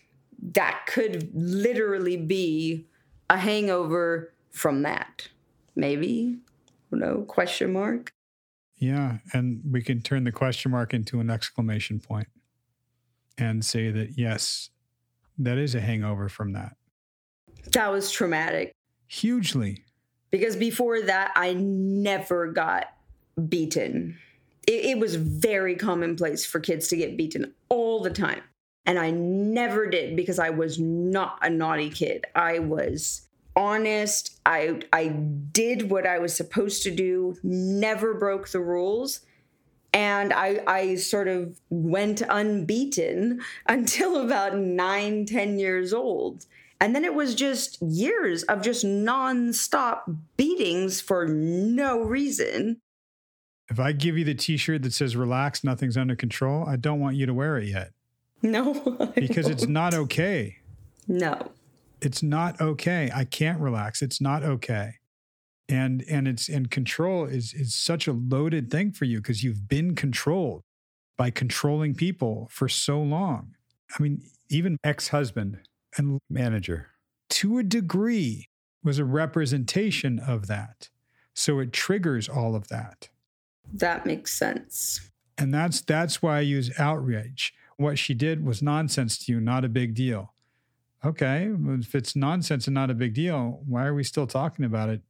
Speaker 3: That could literally be a hangover from that. Maybe. No question mark.
Speaker 1: Yeah. And we can turn the question mark into an exclamation point and say that, yes, that is a hangover from that.
Speaker 3: That was traumatic.
Speaker 1: Hugely.
Speaker 3: Because before that, I never got beaten. It, it, was very commonplace for kids to get beaten all the time. And I never did because I was not a naughty kid. I was honest. I I did what I was supposed to do, never broke the rules and I, I sort of went unbeaten until about nine, ten years old. And then it was just years of just nonstop beatings for no reason.
Speaker 1: If I give you the t shirt that says relax, nothing's under control, I don't want you to wear it yet.
Speaker 3: No.
Speaker 1: because it's not okay.
Speaker 3: No.
Speaker 1: It's not okay. I can't relax. It's not okay and and it's and control is is such a loaded thing for you because you've been controlled by controlling people for so long. I mean even ex-husband and manager to a degree was a representation of that. So it triggers all of that.
Speaker 3: That makes sense.
Speaker 1: And that's that's why i use outrage. What she did was nonsense to you not a big deal. Okay if it's nonsense and not a big deal why are we still talking about it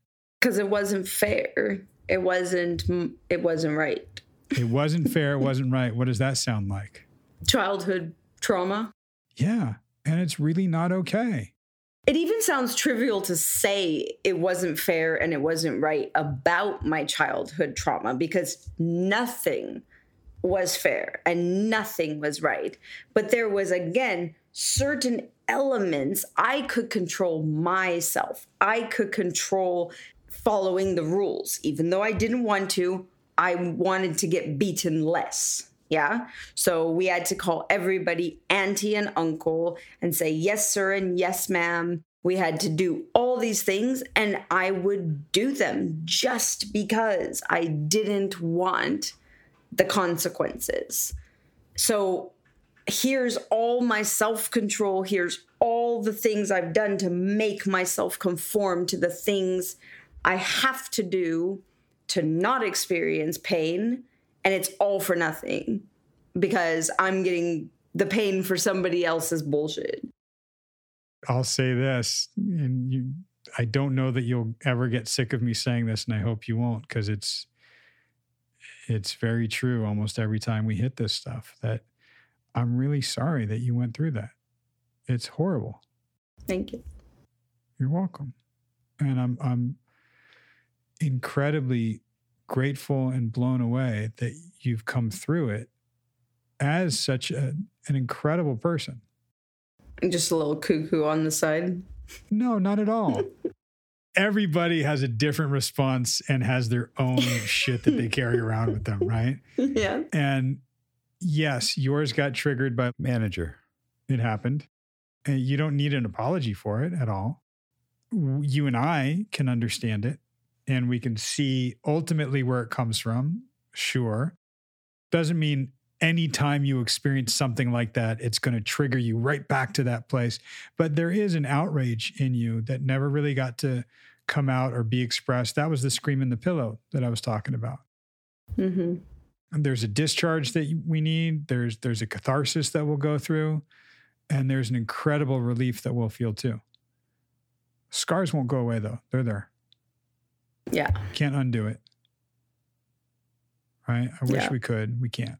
Speaker 3: because it wasn't fair. It wasn't. It wasn't right.
Speaker 1: It wasn't fair. It wasn't right. What does that sound like?
Speaker 3: Childhood trauma.
Speaker 1: Yeah, and it's really not okay.
Speaker 3: It even sounds trivial to say it wasn't fair and it wasn't right about my childhood trauma because nothing was fair and nothing was right. But there was, again, certain elements I could control myself. I could control following the rules. Even though I didn't want to, I wanted to get beaten less. Yeah. So we had to call everybody auntie and uncle and say, yes, sir, and yes, ma'am. We had to do all these things, and I would do them just because I didn't want the consequences. So here's all my self control. Here's all the things I've done to make myself conform to the things I have to do to not experience pain, and it's all for nothing. because I'm getting the pain for somebody else's bullshit.
Speaker 1: I'll say this, and you, I don't know that you'll ever get sick of me saying this, and I hope you won't, because it's it's very true almost every time we hit this stuff that I'm really sorry that you went through that. It's horrible.
Speaker 3: Thank you.
Speaker 1: You're welcome. And I'm I'm incredibly grateful and blown away that you've come through it as such a, an incredible person.
Speaker 3: Just a little cuckoo on the side.
Speaker 1: No, not at all. Everybody has a different response and has their own shit that they carry around with them, right?
Speaker 3: Yeah.
Speaker 1: And yes, yours got triggered by manager. It happened. And you don't need an apology for it at all. You and I can understand it and we can see ultimately where it comes from. Sure. Doesn't mean anytime you experience something like that, it's going to trigger you right back to that place. But there is an outrage in you that never really got to come out or be expressed. That was the scream in the pillow that I was talking about.
Speaker 3: Mm-hmm.
Speaker 1: And there's a discharge that we need. There's there's a catharsis that we'll go through, and there's an incredible relief that we'll feel too. Scars won't go away though; they're there.
Speaker 3: Yeah.
Speaker 1: Can't undo it. Right? I wish
Speaker 3: Yeah.
Speaker 1: we could. We can't.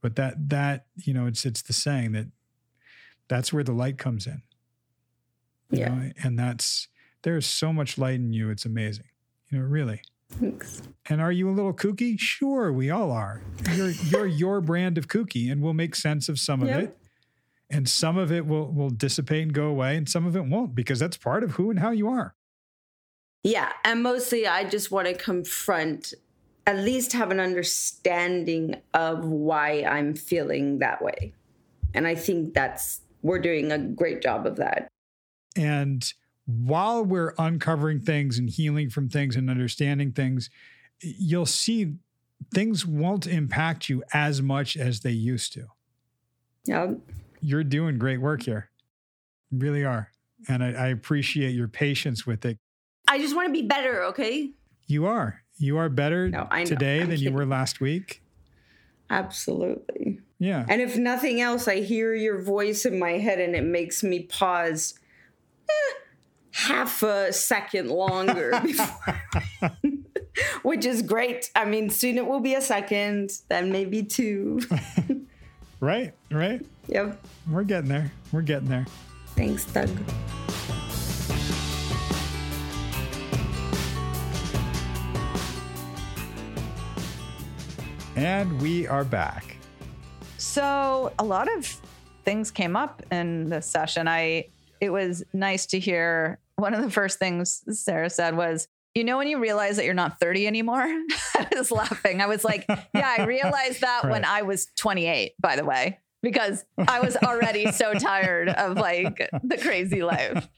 Speaker 1: But that that you know, it's it's the saying that that's where the light comes in.
Speaker 3: Yeah.
Speaker 1: know, and that's there's so much light in you. It's amazing. You know, really.
Speaker 3: Thanks.
Speaker 1: And are you a little kooky? Sure, we all are. You're you're your brand of kooky, and we'll make sense of some of it, and some of it will will dissipate and go away, and some of it won't because that's part of who and how you are.
Speaker 3: Yeah. And mostly I just want to confront, at least have an understanding of why I'm feeling that way. And I think that's, we're doing a great job of that.
Speaker 1: And while we're uncovering things and healing from things and understanding things, you'll see things won't impact you as much as they used to.
Speaker 3: Yeah.
Speaker 1: You're doing great work here, You really are, and I, I appreciate your patience with it.
Speaker 3: I just want to be better. Okay.
Speaker 1: You are. You are better
Speaker 3: No,
Speaker 1: today than you were last week.
Speaker 3: Absolutely.
Speaker 1: Yeah.
Speaker 3: And if nothing else, I hear your voice in my head and it makes me pause eh, half a second longer before. Which is great. I mean, soon it will be a second, then maybe two.
Speaker 1: Right. Right.
Speaker 3: yep.
Speaker 1: We're getting there. We're getting there.
Speaker 3: Thanks, Doug.
Speaker 1: And we are back.
Speaker 2: So a lot of things came up in this session. I it was nice to hear one of the first things Sarah said was, you know when you realize that you're not 30 anymore? I was laughing. I was like, yeah, I realized that when I was 28, by the way, because I was already so tired of like the crazy life.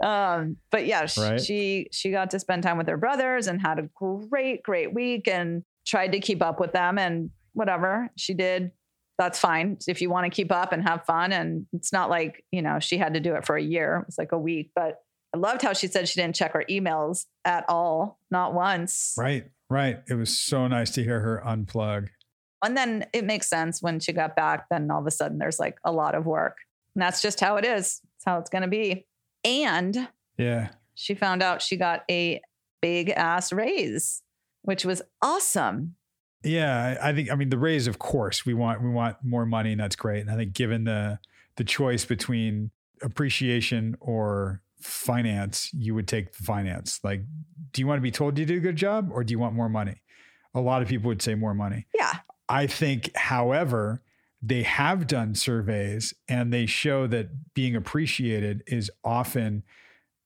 Speaker 2: Um, but yeah, sh-
Speaker 1: Right.
Speaker 2: she she got to spend time with her brothers and had a great, great week and tried to keep up with them and whatever she did that's fine if you want to keep up and have fun and it's not like you know she had to do it for a year it was like a week but i loved how she said she didn't check her emails at all not once
Speaker 1: Right. Right. It was so nice to hear her unplug.
Speaker 2: and then it makes sense when she got back then all of a sudden there's like a lot of work and that's just how it is it's how it's going to be and
Speaker 1: Yeah.
Speaker 2: she found out she got a big ass raise which was awesome
Speaker 1: Yeah, I think I mean the raise, of course, we want we want more money, and that's great. And I think given the the choice between appreciation or finance, you would take the finance. Like, do you want to be told you did a good job, or do you want more money? A lot of people would say more money.
Speaker 2: yeah
Speaker 1: I think, however, they have done surveys and they show that being appreciated is often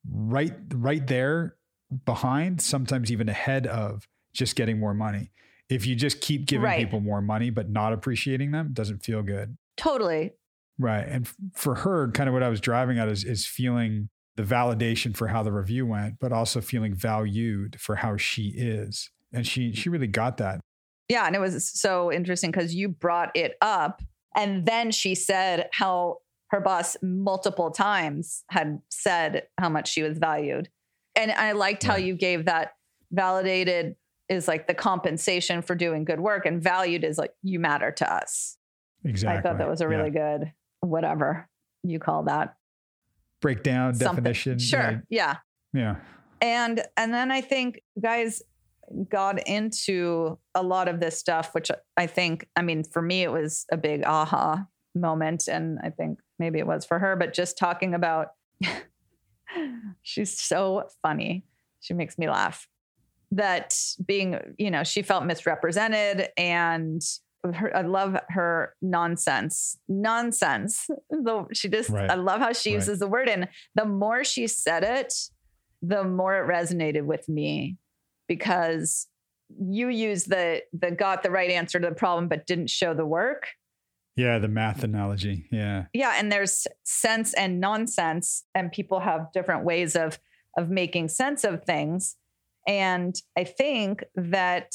Speaker 1: right right there behind, sometimes even ahead of just getting more money. If you just keep giving
Speaker 2: Right.
Speaker 1: people more money but not appreciating them, doesn't feel good.
Speaker 2: totally
Speaker 1: Right. And f- for her, kind of what I was driving at is is feeling the validation for how the review went, but also feeling valued for how she is. And she she really got that.
Speaker 2: Yeah, and it was so interesting because you brought it up, and then she said how her boss multiple times had said how much she was valued, and I liked how you gave that validated is like the compensation for doing good work and valued is like you matter to us.
Speaker 1: Exactly.
Speaker 2: I thought that was a really
Speaker 1: Yeah.
Speaker 2: good whatever you call that.
Speaker 1: breakdown
Speaker 2: Something.
Speaker 1: definition.
Speaker 2: Sure. Yeah.
Speaker 1: Yeah.
Speaker 2: and and then i think guys got into a lot of this stuff which i think i mean for me it was a big aha moment and i think maybe it was for her but just talking about she's so funny she makes me laugh that being you know she felt misrepresented and her, I love her nonsense. Nonsense. Though she just,
Speaker 1: Right.
Speaker 2: I love how she
Speaker 1: Right.
Speaker 2: uses the word. And the more she said it, the more it resonated with me because you use the the got the right answer to the problem but didn't show the work
Speaker 1: Yeah. The math analogy. Yeah.
Speaker 2: yeah and there's sense and nonsense and people have different ways of of making sense of things and i think that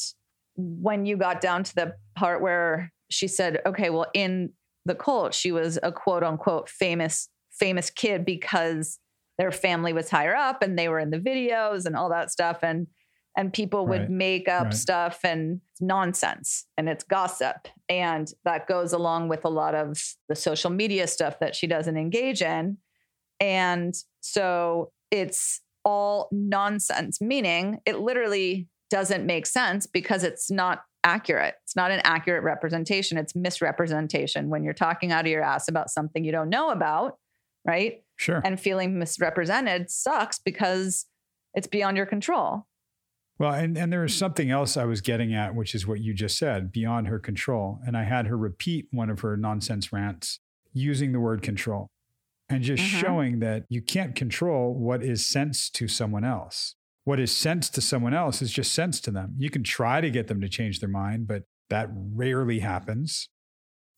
Speaker 2: when you got down to the part where she said okay well in the cult she was a quote unquote famous famous kid because their family was higher up and they were in the videos and all that stuff and and people would
Speaker 1: Right,
Speaker 2: make up
Speaker 1: right.
Speaker 2: stuff and nonsense and it's gossip and that goes along with a lot of the social media stuff that she doesn't engage in and so it's all nonsense meaning it literally doesn't make sense because it's not accurate it's not an accurate representation it's misrepresentation when you're talking out of your ass about something you don't know about right
Speaker 1: Sure.
Speaker 2: and feeling misrepresented sucks because it's beyond your control.
Speaker 1: Well, and, and there was something else I was getting at, which is what you just said, beyond her control. And I had her repeat one of her nonsense rants using the word control and just
Speaker 2: Mhm.
Speaker 1: showing that you can't control what is sense to someone else. What is sense to someone else is just sense to them. You can try to get them to change their mind, but that rarely happens.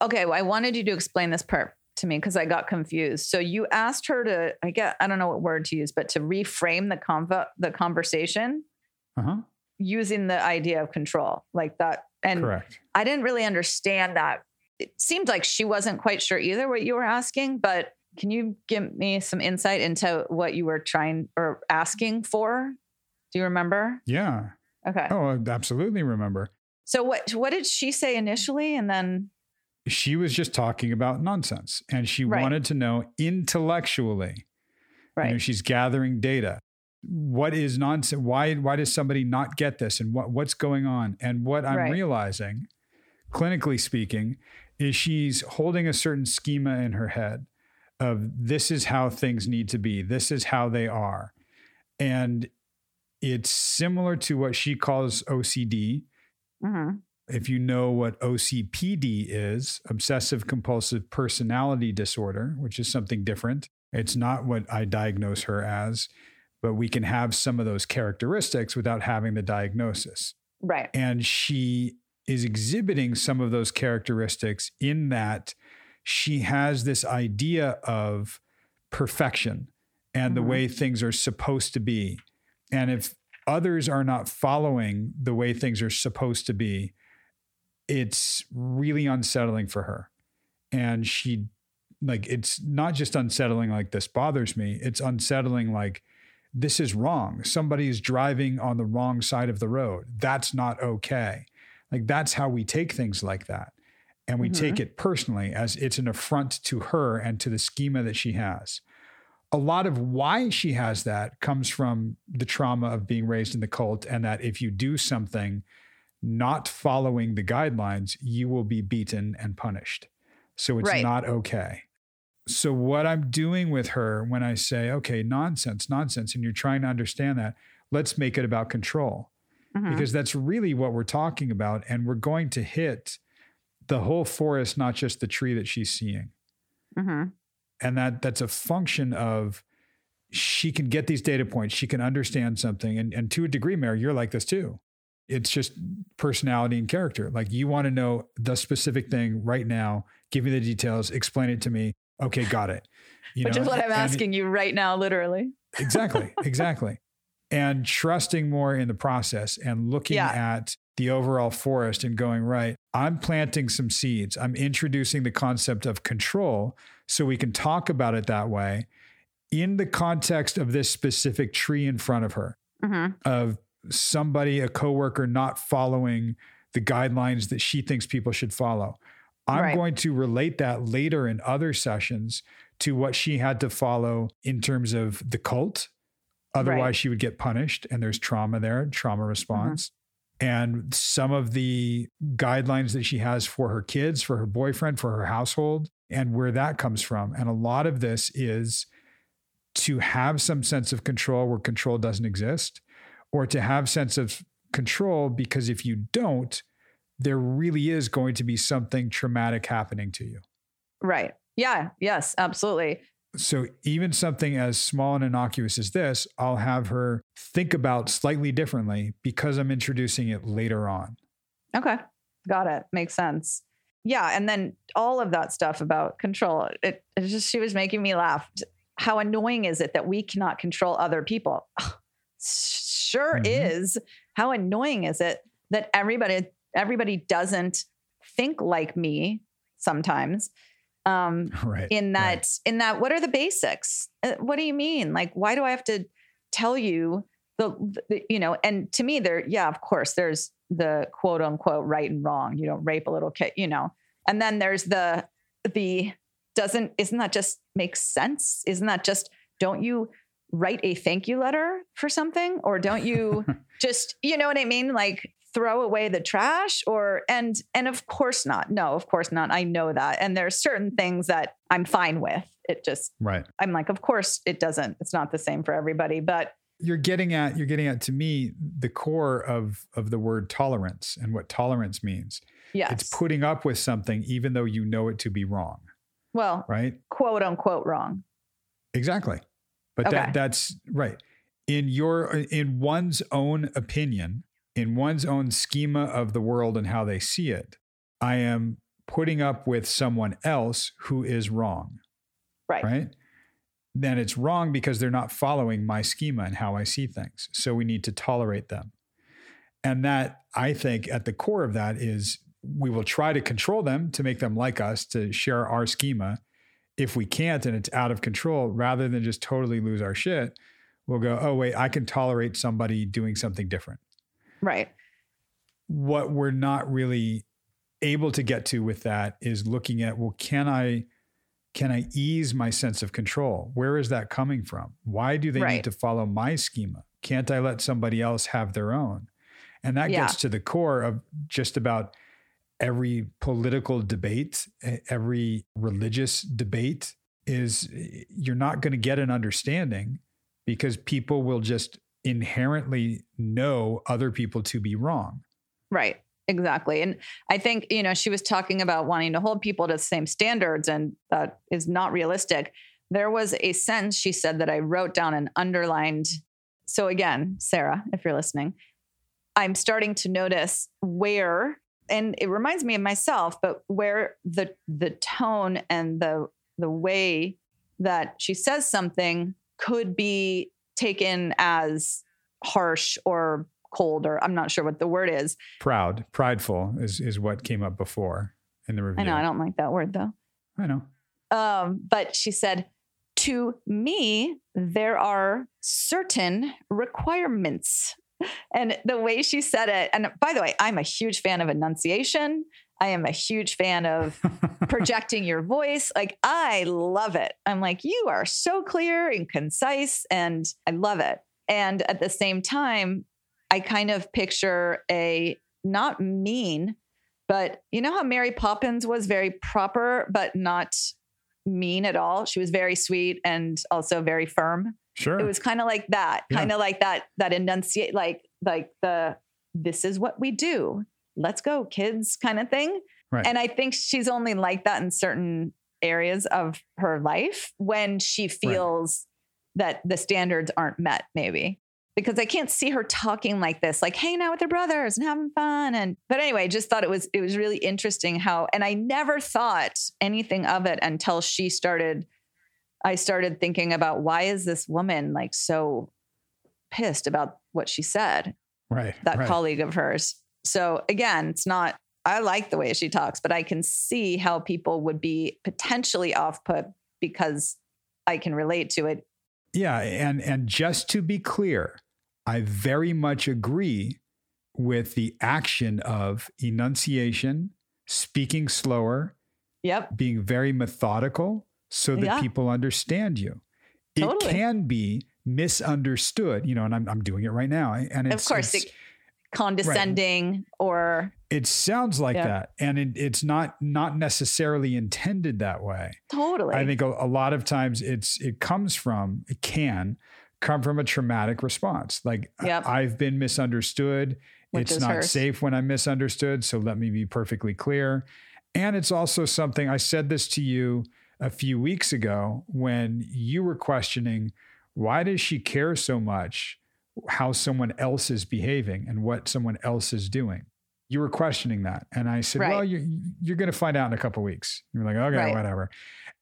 Speaker 2: Okay, well, I wanted you to explain this part to me because I got confused. So you asked her to, I get, I don't know what word to use, but to reframe the convo, the conversation
Speaker 1: Uh huh.
Speaker 2: using the idea of control, like that. And
Speaker 1: Correct.
Speaker 2: I didn't really understand that. It seemed like she wasn't quite sure either what you were asking, but can you give me some insight into what you were trying or asking for? Do you remember?
Speaker 1: Yeah.
Speaker 2: Okay.
Speaker 1: Oh, I absolutely remember.
Speaker 2: So what what did she say initially and then
Speaker 1: She was just talking about nonsense and she
Speaker 2: Right.
Speaker 1: wanted to know intellectually
Speaker 2: right.
Speaker 1: You know, she's gathering data. What is nonsense? Why why does somebody not get this? And what what's going on? And what I'm
Speaker 2: Right.
Speaker 1: realizing, clinically speaking, is she's holding a certain schema in her head of this is how things need to be. This is how they are. And it's similar to what she calls OCD.
Speaker 2: Mhm.
Speaker 1: If you know what OCPD is, obsessive compulsive personality disorder, which is something different. It's not what I diagnose her as, but we can have some of those characteristics without having the diagnosis.
Speaker 2: Right.
Speaker 1: And she is exhibiting some of those characteristics in that she has this idea of perfection and the
Speaker 2: Mhm.
Speaker 1: way things are supposed to be. And if others are not following the way things are supposed to be, it's really unsettling for her. And she, like, it's not just unsettling, like, this bothers me. It's unsettling, like, this is wrong. Somebody is driving on the wrong side of the road. That's not okay. Like, that's how we take things like that. And we take it personally as it's an affront to her and to the schema that she has. A lot of why she has that comes from the trauma of being raised in the cult, and that if you do something not following the guidelines, you will be beaten and punished. So it's
Speaker 2: Right.
Speaker 1: not okay. So, what I'm doing with her when I say, okay, nonsense, nonsense, and you're trying to understand that, let's make it about control
Speaker 2: Mhm.
Speaker 1: because that's really what we're talking about. And we're going to hit the whole forest, not just the tree that she's seeing.
Speaker 2: Mhm.
Speaker 1: And that that's a function of she can get these data points, she can understand something. And, and to a degree, Mary, you're like this too. It's just personality and character. Like you want to know the specific thing right now, give me the details, explain it to me. Okay, got it. You
Speaker 2: Which
Speaker 1: know,
Speaker 2: is what I'm
Speaker 1: and-
Speaker 2: asking you right now, literally.
Speaker 1: exactly exactly and trusting more in the process and looking
Speaker 2: Yeah.
Speaker 1: at the overall forest and going right i'm planting some seeds i'm introducing the concept of control so we can talk about it that way in the context of this specific tree in front of her
Speaker 2: Mhm.
Speaker 1: of somebody, a coworker, not following the guidelines that she thinks people should follow. I'm
Speaker 2: Right.
Speaker 1: going to relate that later in other sessions to what she had to follow in terms of the cult. Otherwise,
Speaker 2: Right.
Speaker 1: she would get punished, and there's trauma there, trauma
Speaker 2: Mm-hmm.
Speaker 1: response. And some of the guidelines that she has for her kids, for her boyfriend, for her household, and where that comes from. And a lot of this is to have some sense of control where control doesn't exist, or to have sense of control because if you don't, there really is going to be something traumatic happening to you.
Speaker 2: Right. Yeah. Yes, absolutely.
Speaker 1: So even something as small and innocuous as this, I'll have her think about slightly differently because I'm introducing it later on.
Speaker 2: Okay. Got it. Makes sense. Yeah. And then all of that stuff about control, it, it just, she was making me laugh. How annoying is it that we cannot control other people? sure
Speaker 1: Mhm.
Speaker 2: is. How annoying is it that everybody, everybody doesn't think like me sometimes? Um,
Speaker 1: Right.
Speaker 2: in that
Speaker 1: right.
Speaker 2: in that what are the basics? Uh, what do you mean? Like why do i have to tell you the, the you know and to me there yeah of course there's the quote unquote right and wrong. You don't rape a little kid you know? And then there's the the doesn't isn't that just make sense? Isn't that just don't you write a thank you letter for something? Or don't you just you know what i mean? Like throw away the trash or and and of course not no of course not i know that and there's certain things that i'm fine with it just
Speaker 1: right.
Speaker 2: i'm like of course it doesn't it's not the same for everybody but
Speaker 1: You're getting at you're getting at to me the core of of the word tolerance and what tolerance means.
Speaker 2: yes
Speaker 1: It's putting up with something even though you know it to be wrong,
Speaker 2: well
Speaker 1: right?
Speaker 2: quote unquote wrong
Speaker 1: Exactly. But
Speaker 2: Okay.
Speaker 1: that that's right. In your in one's own opinion, in one's own schema of the world and how they see it, I am putting up with someone else who is wrong,
Speaker 2: right
Speaker 1: right? Then it's wrong because they're not following my schema and how I see things. So we need to tolerate them. And that I think at the core of that is we will try to control them to make them like us, to share our schema. If we can't and it's out of control, rather than just totally lose our shit, we'll go, oh, wait, I can tolerate somebody doing something different.
Speaker 2: Right
Speaker 1: What we're not really able to get to with that is looking at, well, can I can I ease my sense of control? Where is that coming from? Why do they
Speaker 2: Right.
Speaker 1: need to follow my schema? Can't I let somebody else have their own? And that
Speaker 2: Yeah.
Speaker 1: gets to the core of just about every political debate, every religious debate is eh, you're not going to get an understanding because people will just inherently know other people to be wrong.
Speaker 2: Right. Exactly. And I think, you know, she was talking about wanting to hold people to the same standards, and that is not realistic. There was a sentence she said that I wrote down and underlined. So, again, Sarah, if you're listening, I'm starting to notice where, and it reminds me of myself, but where the the tone and the the way that she says something could be taken as harsh or cold, or I'm not sure what the word is.
Speaker 1: Proud, prideful is is what came up before in the review.
Speaker 2: I know I don't like that word though.
Speaker 1: I know.
Speaker 2: Um, but she said, to me, there are certain requirements. And the way she said it, and by the way, I'm a huge fan of enunciation. I am a huge fan of projecting your voice. Like, I love it. I'm like, you are so clear and concise, and I love it. And at the same time, I kind of picture a not mean, but you know how Mary Poppins was very proper, but not mean at all. She was very sweet and also very firm.
Speaker 1: Sure.
Speaker 2: It was kind of like that,
Speaker 1: Yeah.
Speaker 2: kind of like that, that enunciate, like, like the, this is what we do. Let's go, kids, kind of thing.
Speaker 1: Right.
Speaker 2: And I think she's only like that in certain areas of her life when she feels that the standards aren't met, maybe. Because I can't see her talking like this, like hanging out with her brothers and having fun. And but anyway, just thought it was it was really interesting how, and I never thought anything of it until she started. I started thinking about why is this woman like so pissed about what she said,
Speaker 1: right.
Speaker 2: that
Speaker 1: right.
Speaker 2: colleague of hers. So again, it's not I like the way she talks, but I can see how people would be potentially off put because I can relate to it.
Speaker 1: Yeah, and and just to be clear, I very much agree with the action of enunciation, speaking slower,
Speaker 2: Yep.
Speaker 1: being very methodical so that
Speaker 2: Yeah.
Speaker 1: people understand you. It can be misunderstood, you know, and I'm, I'm doing it right now. And it's,
Speaker 2: of course,
Speaker 1: it's-
Speaker 2: it, condescending or
Speaker 1: it sounds like
Speaker 2: Yeah.
Speaker 1: that. And it, it's not, not necessarily intended that way.
Speaker 2: totally.
Speaker 1: I think a, a lot of times it's it comes from it can come from a traumatic response. Like I-
Speaker 2: Yep.
Speaker 1: I've been misunderstood.
Speaker 2: Which
Speaker 1: it's not
Speaker 2: hers.
Speaker 1: safe when I'm misunderstood. So let me be perfectly clear. And it's also something I said this to you a few weeks ago when you were questioning why does she care so much how someone else is behaving and what someone else is doing. You were questioning that. And I said,
Speaker 2: Right.
Speaker 1: well, you're, you're going to find out in a couple weeks. You're like, okay,
Speaker 2: Right.
Speaker 1: whatever.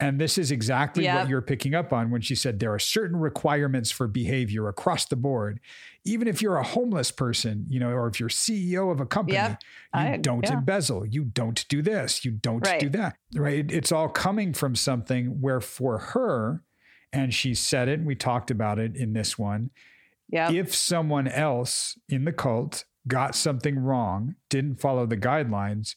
Speaker 1: And this is exactly what you're picking up on when she said there are certain requirements for behavior across the board. Even if you're a homeless person, you know, or if you're CEO of a company,
Speaker 2: Yep.
Speaker 1: you
Speaker 2: I-
Speaker 1: don't
Speaker 2: yeah.
Speaker 1: embezzle, you don't do this, you don't do that. Right? It's all coming from something where for her, and she said it, and we talked about it in this one,
Speaker 2: yep.
Speaker 1: if someone else in the cult got something wrong, didn't follow the guidelines,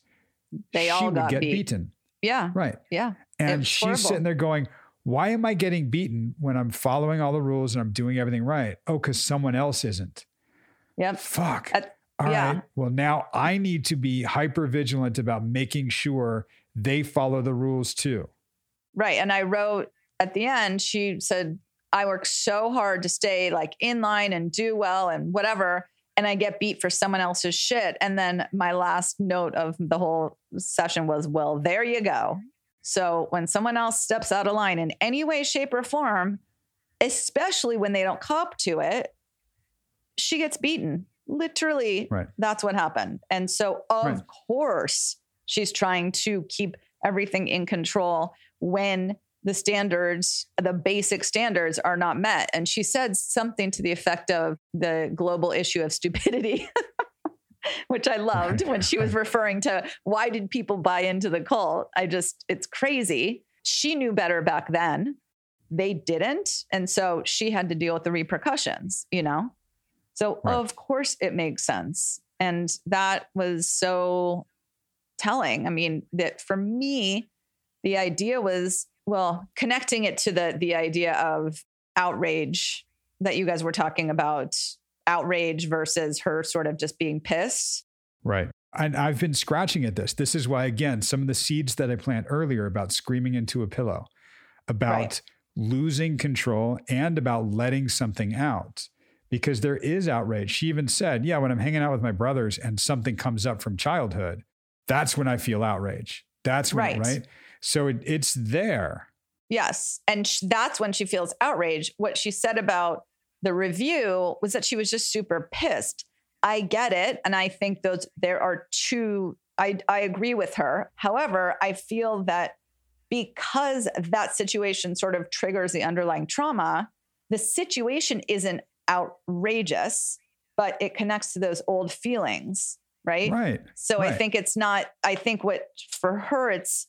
Speaker 2: They
Speaker 1: she
Speaker 2: all
Speaker 1: would
Speaker 2: got
Speaker 1: get
Speaker 2: beat.
Speaker 1: beaten.
Speaker 2: yeah.
Speaker 1: Right.
Speaker 2: Yeah.
Speaker 1: And she's
Speaker 2: horrible.
Speaker 1: sitting there going, Why am I getting beaten when I'm following all the rules and I'm doing everything right? Oh, because someone else isn't.
Speaker 2: Yep.
Speaker 1: Fuck.
Speaker 2: That-
Speaker 1: All right.
Speaker 2: yeah.
Speaker 1: Well, now I need to be hyper vigilant about making sure they follow the rules too.
Speaker 2: Right. And I wrote at the end, she said, I work so hard to stay like in line and do well and whatever. And I get beat for someone else's shit. And then my last note of the whole session was, well, there you go. So when someone else steps out of line in any way, shape, or form, especially when they don't cop to it, she gets beaten. Literally,
Speaker 1: Right.
Speaker 2: that's what happened. And so, of
Speaker 1: Right.
Speaker 2: course, she's trying to keep everything in control when the standards, the basic standards are not met. And she said something to the effect of the global issue of stupidity, which I loved when she was referring to why did people buy into the cult? I just, it's crazy. She knew better back then. They didn't. And so she had to deal with the repercussions, you know? So,
Speaker 1: Right.
Speaker 2: of course, it makes sense. And that was so telling. I mean, that for me, the idea was well, connecting it to the the idea of outrage that you guys were talking about, outrage versus her sort of just being pissed.
Speaker 1: Right. And I've been scratching at this. This is why, again, some of the seeds that I plant earlier about screaming into a pillow, about
Speaker 2: Right.
Speaker 1: losing control, and about letting something out. Because there is outrage. She even said, Yeah, when I'm hanging out with my brothers and something comes up from childhood, that's when I feel outrage. That's when,
Speaker 2: Right.
Speaker 1: right? So it, it's there.
Speaker 2: Yes. And sh- that's when she feels outraged. What she said about the review was that she was just super pissed. I get it. And I think those, there are two, I, I agree with her. However, I feel that because that situation sort of triggers the underlying trauma, the situation isn't outrageous, but it connects to those old feelings. Right.
Speaker 1: Right.
Speaker 2: So I think it's not, I think what for her, it's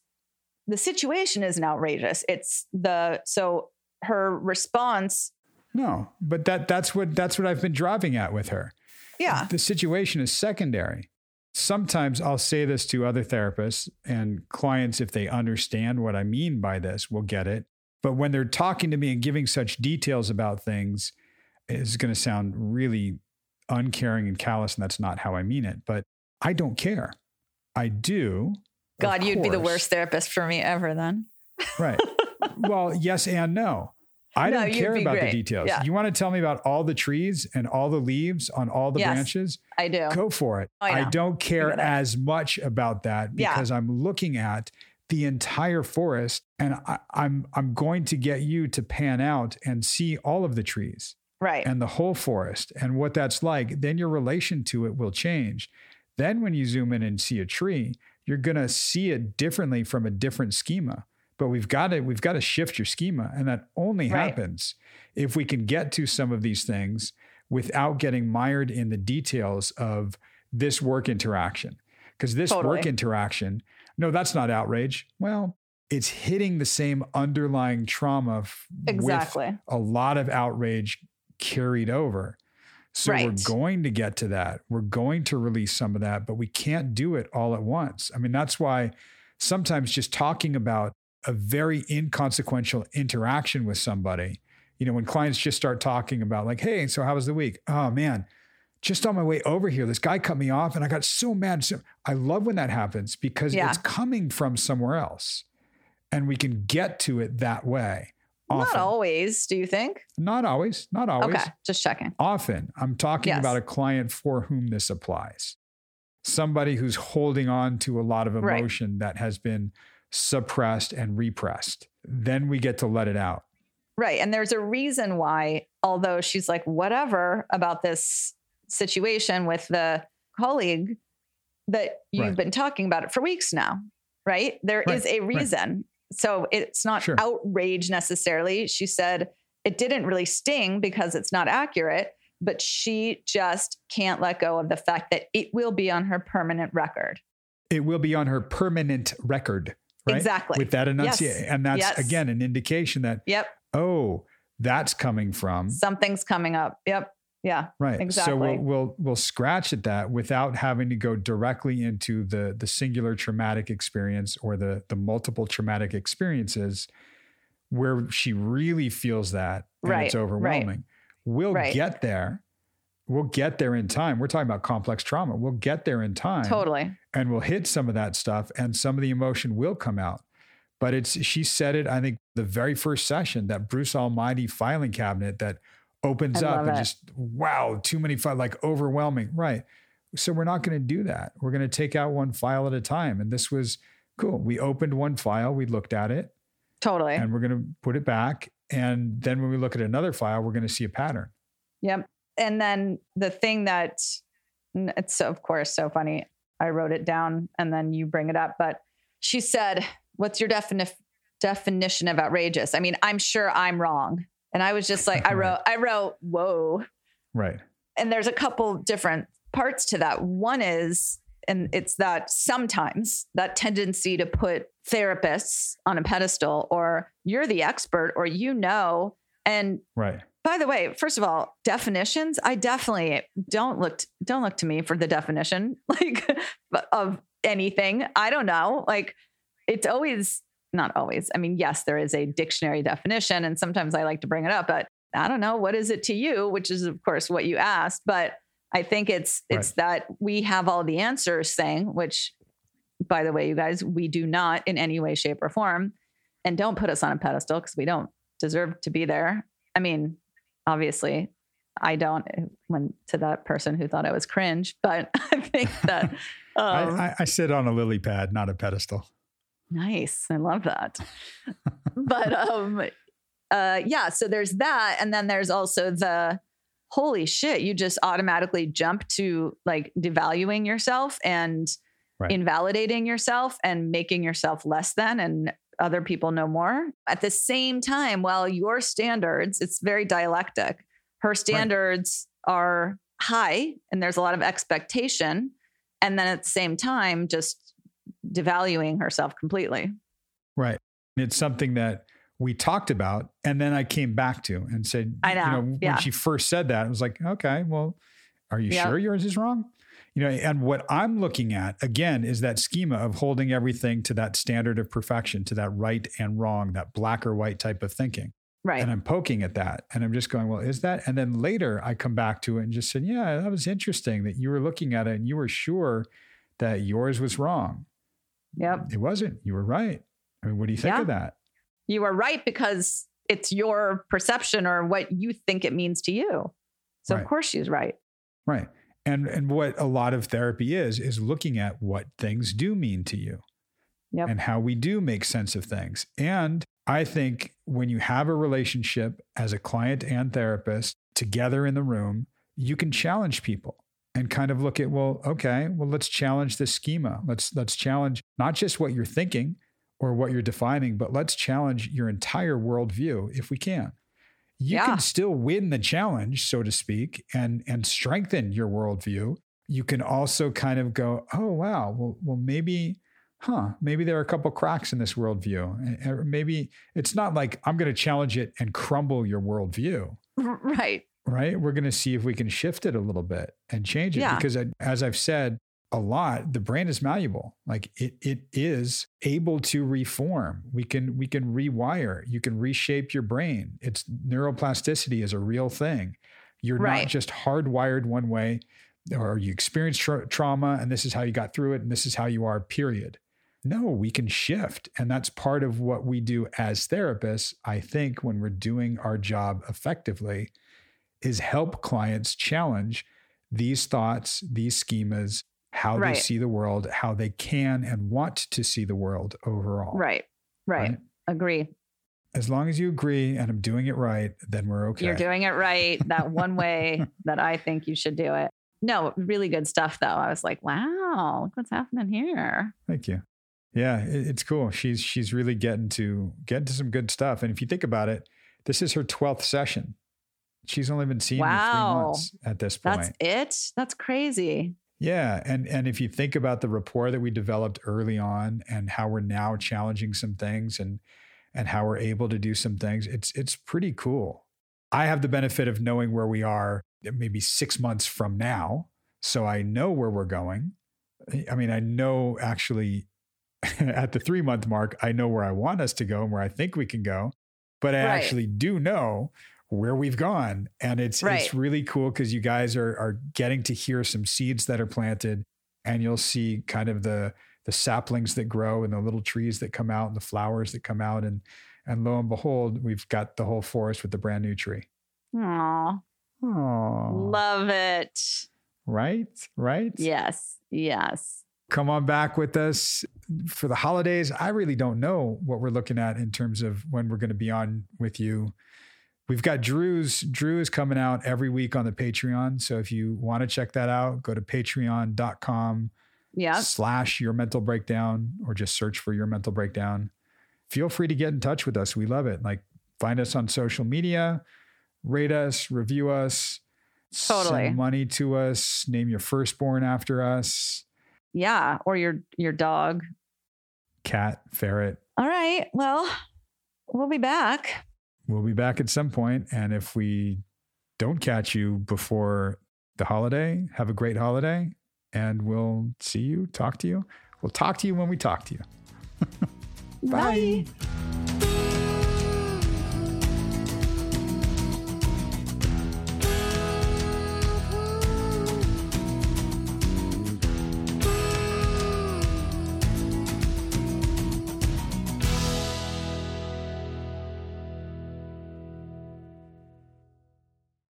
Speaker 2: the situation isn't outrageous. It's the, so her response,
Speaker 1: No, but that that's what that's what I've been driving at with her.
Speaker 2: yeah,
Speaker 1: the situation is secondary. Sometimes I'll say this to other therapists and clients if they understand what I mean by this, will get it. But when they're talking to me and giving such details about things, it's going to sound really uncaring and callous, and that's not how I mean it. But I don't care. I do.
Speaker 2: God, you'd be the worst therapist for me ever then.
Speaker 1: Right. well, yes and no. I
Speaker 2: No,
Speaker 1: don't care about
Speaker 2: great.
Speaker 1: the details.
Speaker 2: Yeah.
Speaker 1: You want to tell me about all the trees and all the leaves on all the
Speaker 2: Yes.
Speaker 1: branches?
Speaker 2: I do.
Speaker 1: Go for it.
Speaker 2: Oh,
Speaker 1: I
Speaker 2: I,
Speaker 1: don't care as much about that
Speaker 2: Yeah.
Speaker 1: because I'm looking at the entire forest and I, I'm I'm going to get you to pan out and see all of the trees
Speaker 2: Right.
Speaker 1: and the whole forest and what that's like. Then your relation to it will change. Then when you zoom in and see a tree, you're gonna see it differently from a different schema. But we've got to we've got to shift your schema, and that only
Speaker 2: Right.
Speaker 1: happens if we can get to some of these things without getting mired in the details of this work interaction. Because this work interaction, no, that's not outrage. Well, it's hitting the same underlying trauma f- with
Speaker 2: exactly.
Speaker 1: a lot of outrage carried over. So
Speaker 2: Right.
Speaker 1: we're going to get to that. We're going to release some of that, but we can't do it all at once. I mean, that's why sometimes just talking about a very inconsequential interaction with somebody, you know, when clients just start talking about, like, hey, so how was the week? Oh, man, just on my way over here, this guy cut me off and I got so mad. So I love when that happens because
Speaker 2: Yeah.
Speaker 1: it's coming from somewhere else and we can get to it that way.
Speaker 2: Not always, do you think?
Speaker 1: Not always. Not always.
Speaker 2: Okay, just checking.
Speaker 1: Often. I'm talking
Speaker 2: Yes.
Speaker 1: about a client for whom this applies. Somebody who's holding on to a lot of
Speaker 2: Right.
Speaker 1: emotion that has been suppressed and repressed. Then we get to let it out.
Speaker 2: Right. And there's a reason why, although she's like, whatever about this situation with the colleague, that you've
Speaker 1: Right.
Speaker 2: been talking about it for weeks now. Right. There is
Speaker 1: Right,
Speaker 2: a
Speaker 1: right.
Speaker 2: reason. So it's not
Speaker 1: Sure.
Speaker 2: outrage necessarily. She said it didn't really sting because it's not accurate, but she just can't let go of the fact that it will be on her permanent record.
Speaker 1: It will be on her permanent record. Right?
Speaker 2: Exactly.
Speaker 1: With that enunciation. And that's
Speaker 2: Yes.
Speaker 1: again an indication that,
Speaker 2: Yep.
Speaker 1: oh, that's coming from
Speaker 2: Something's coming up. Yep. Yeah.
Speaker 1: Right. So
Speaker 2: Exactly.
Speaker 1: we'll, we'll we'll scratch at that without having to go directly into the the singular traumatic experience or the the multiple traumatic experiences where she really feels that and
Speaker 2: Right,
Speaker 1: it's
Speaker 2: right.
Speaker 1: overwhelming. We'll
Speaker 2: Right.
Speaker 1: get there. We'll get there in time. We're talking about complex trauma. We'll get there in time
Speaker 2: Totally.
Speaker 1: and we'll hit some of that stuff and some of the emotion will come out. But it's she said it, I think, the very first session, that Bruce Almighty filing cabinet that opens up and
Speaker 2: it.
Speaker 1: just wow, too many files, like overwhelming. Right. So we're not going to do that. We're going to take out one file at a time. And this was cool. We opened one file, we looked at it,
Speaker 2: Totally.
Speaker 1: and we're going to put it back. And then when we look at another file, we're going to see a pattern.
Speaker 2: Yep. And then the thing that it's of course so funny. I wrote it down and then you bring it up, but she said, "What's your defini- definition of outrageous?" I mean, I'm sure I'm wrong. And I was just like, I wrote, I wrote, "Whoa."
Speaker 1: Right.
Speaker 2: And there's a couple different parts to that. One is and it's that sometimes that tendency to put therapists on a pedestal or you're the expert or you know and
Speaker 1: Right.
Speaker 2: by the way, first of all, definitions, I definitely don't look t- don't look to me for the definition like of anything. I don't know. Like it's always not always. I mean, yes, there is a dictionary definition and sometimes I like to bring it up, but I don't know what is it to you, which is of course what you asked, but I think it's it's that we have all the answers thing, which by the way, you guys, we do not in any way shape or form and don't put us on a pedestal because we don't deserve to be there. I mean, obviously I don't eh, when to that person who thought I was cringe, but I think that um,
Speaker 1: I, I, I sit on a lily pad, not a pedestal.
Speaker 2: Nice. I love that. but um uh yeah, so there's that and then there's also the holy shit, you just automatically jump to like devaluing yourself and
Speaker 1: Right.
Speaker 2: invalidating yourself and making yourself less than and other people know more. At the same time, while your standards, it's very dialectic. Her standards are high and there's a lot of expectation. And then at the same time, just devaluing herself completely.
Speaker 1: Right. It's something that we talked about. And then I came back to and said,
Speaker 2: I know,
Speaker 1: You know,
Speaker 2: yeah.
Speaker 1: when she first said that, I was like, okay, well, are you
Speaker 2: Yeah.
Speaker 1: sure yours is wrong? You know, and what I'm looking at again is that schema of holding everything to that standard of perfection, to that right and wrong, that black or white type of thinking.
Speaker 2: Right.
Speaker 1: And I'm poking at that. And I'm just going, well, is that? And then later I come back to it and just said, yeah, that was interesting that you were looking at it and you were sure that yours was wrong.
Speaker 2: Yep.
Speaker 1: It wasn't. You were right. I mean, what do you think
Speaker 2: Yeah.
Speaker 1: of that?
Speaker 2: You were right because it's your perception or what you think it means to you. So
Speaker 1: Right.
Speaker 2: of course she's right.
Speaker 1: Right. And and what a lot of therapy is is looking at what things do mean to you
Speaker 2: Yep.
Speaker 1: and how we do make sense of things. And I think when you have a relationship as a client and therapist together in the room, you can challenge people and kind of look at, well, okay, well, let's challenge this schema. Let's let's challenge not just what you're thinking or what you're defining, but let's challenge your entire worldview if we can. You
Speaker 2: Yeah.
Speaker 1: can still win the challenge, so to speak, and and strengthen your worldview. You can also kind of go, oh wow, well, well maybe huh, maybe there are a couple cracks in this worldview. Or maybe it's not like I'm going to challenge it and crumble your worldview.
Speaker 2: Right.
Speaker 1: Right? We're going to see if we can shift it a little bit and change it.
Speaker 2: Yeah.
Speaker 1: Because I, as I've said a lot, the brain is malleable. Like it, it is able to reform. We can, we can rewire. You can reshape your brain. It's neuroplasticity is a real thing. You're
Speaker 2: Right.
Speaker 1: not just hardwired one way, or you experienced tra- trauma, and this is how you got through it, and this is how you are. Period. No, we can shift. And that's part of what we do as therapists. I think when we're doing our job effectively, is help clients challenge these thoughts, these schemas, how
Speaker 2: Right.
Speaker 1: they see the world, how they can and want to see the world overall.
Speaker 2: Right. Right. Agree.
Speaker 1: As long as you agree and I'm doing it right, then we're okay.
Speaker 2: You're doing it right. That one way that I think you should do it. No, really good stuff though. I was like, wow, look what's happening here.
Speaker 1: Thank you. Yeah, it's cool. She's she's really getting to getting to some good stuff. And if you think about it, this is her twelfth session. She's only been seeing me three months at this point.
Speaker 2: That's it. That's crazy.
Speaker 1: Yeah, and and if you think about the rapport that we developed early on and how we're now challenging some things and and how we're able to do some things, it's it's pretty cool. I have the benefit of knowing where we are uh, maybe 6 months from now, so I know where we're going. I mean, I know actually at the 3 month mark, I know where I want us to go and where I think we can go, but I
Speaker 2: Right.
Speaker 1: actually do know where we've gone and it's
Speaker 2: Right.
Speaker 1: it's really cool because you guys are are getting to hear some seeds that are planted and you'll see kind of the the saplings that grow and the little trees that come out and the flowers that come out and and lo and behold we've got the whole forest with the brand new tree
Speaker 2: Aw,
Speaker 1: oh
Speaker 2: love it.
Speaker 1: right right
Speaker 2: Yes. Yes.
Speaker 1: come on back with us for the holidays. I really don't know what we're looking at in terms of when we're going to be on with you. We've got Drew's. Drew is coming out every week on the Patreon. So if you want to check that out, go to patreon.com
Speaker 2: Yep.
Speaker 1: slash your mental breakdown or just search for your mental breakdown. Feel free to get in touch with us. We love it. Like find us on social media, rate us, review us,
Speaker 2: Totally.
Speaker 1: send money to us, name your firstborn after us.
Speaker 2: Yeah. Or your your dog.
Speaker 1: cat, ferret.
Speaker 2: All right. Well, we'll be back.
Speaker 1: We'll be back at some point, and if we don't catch you before the holiday, have a great holiday, and we'll see you, talk to you. We'll talk to you when we talk to you. Bye.
Speaker 2: Bye.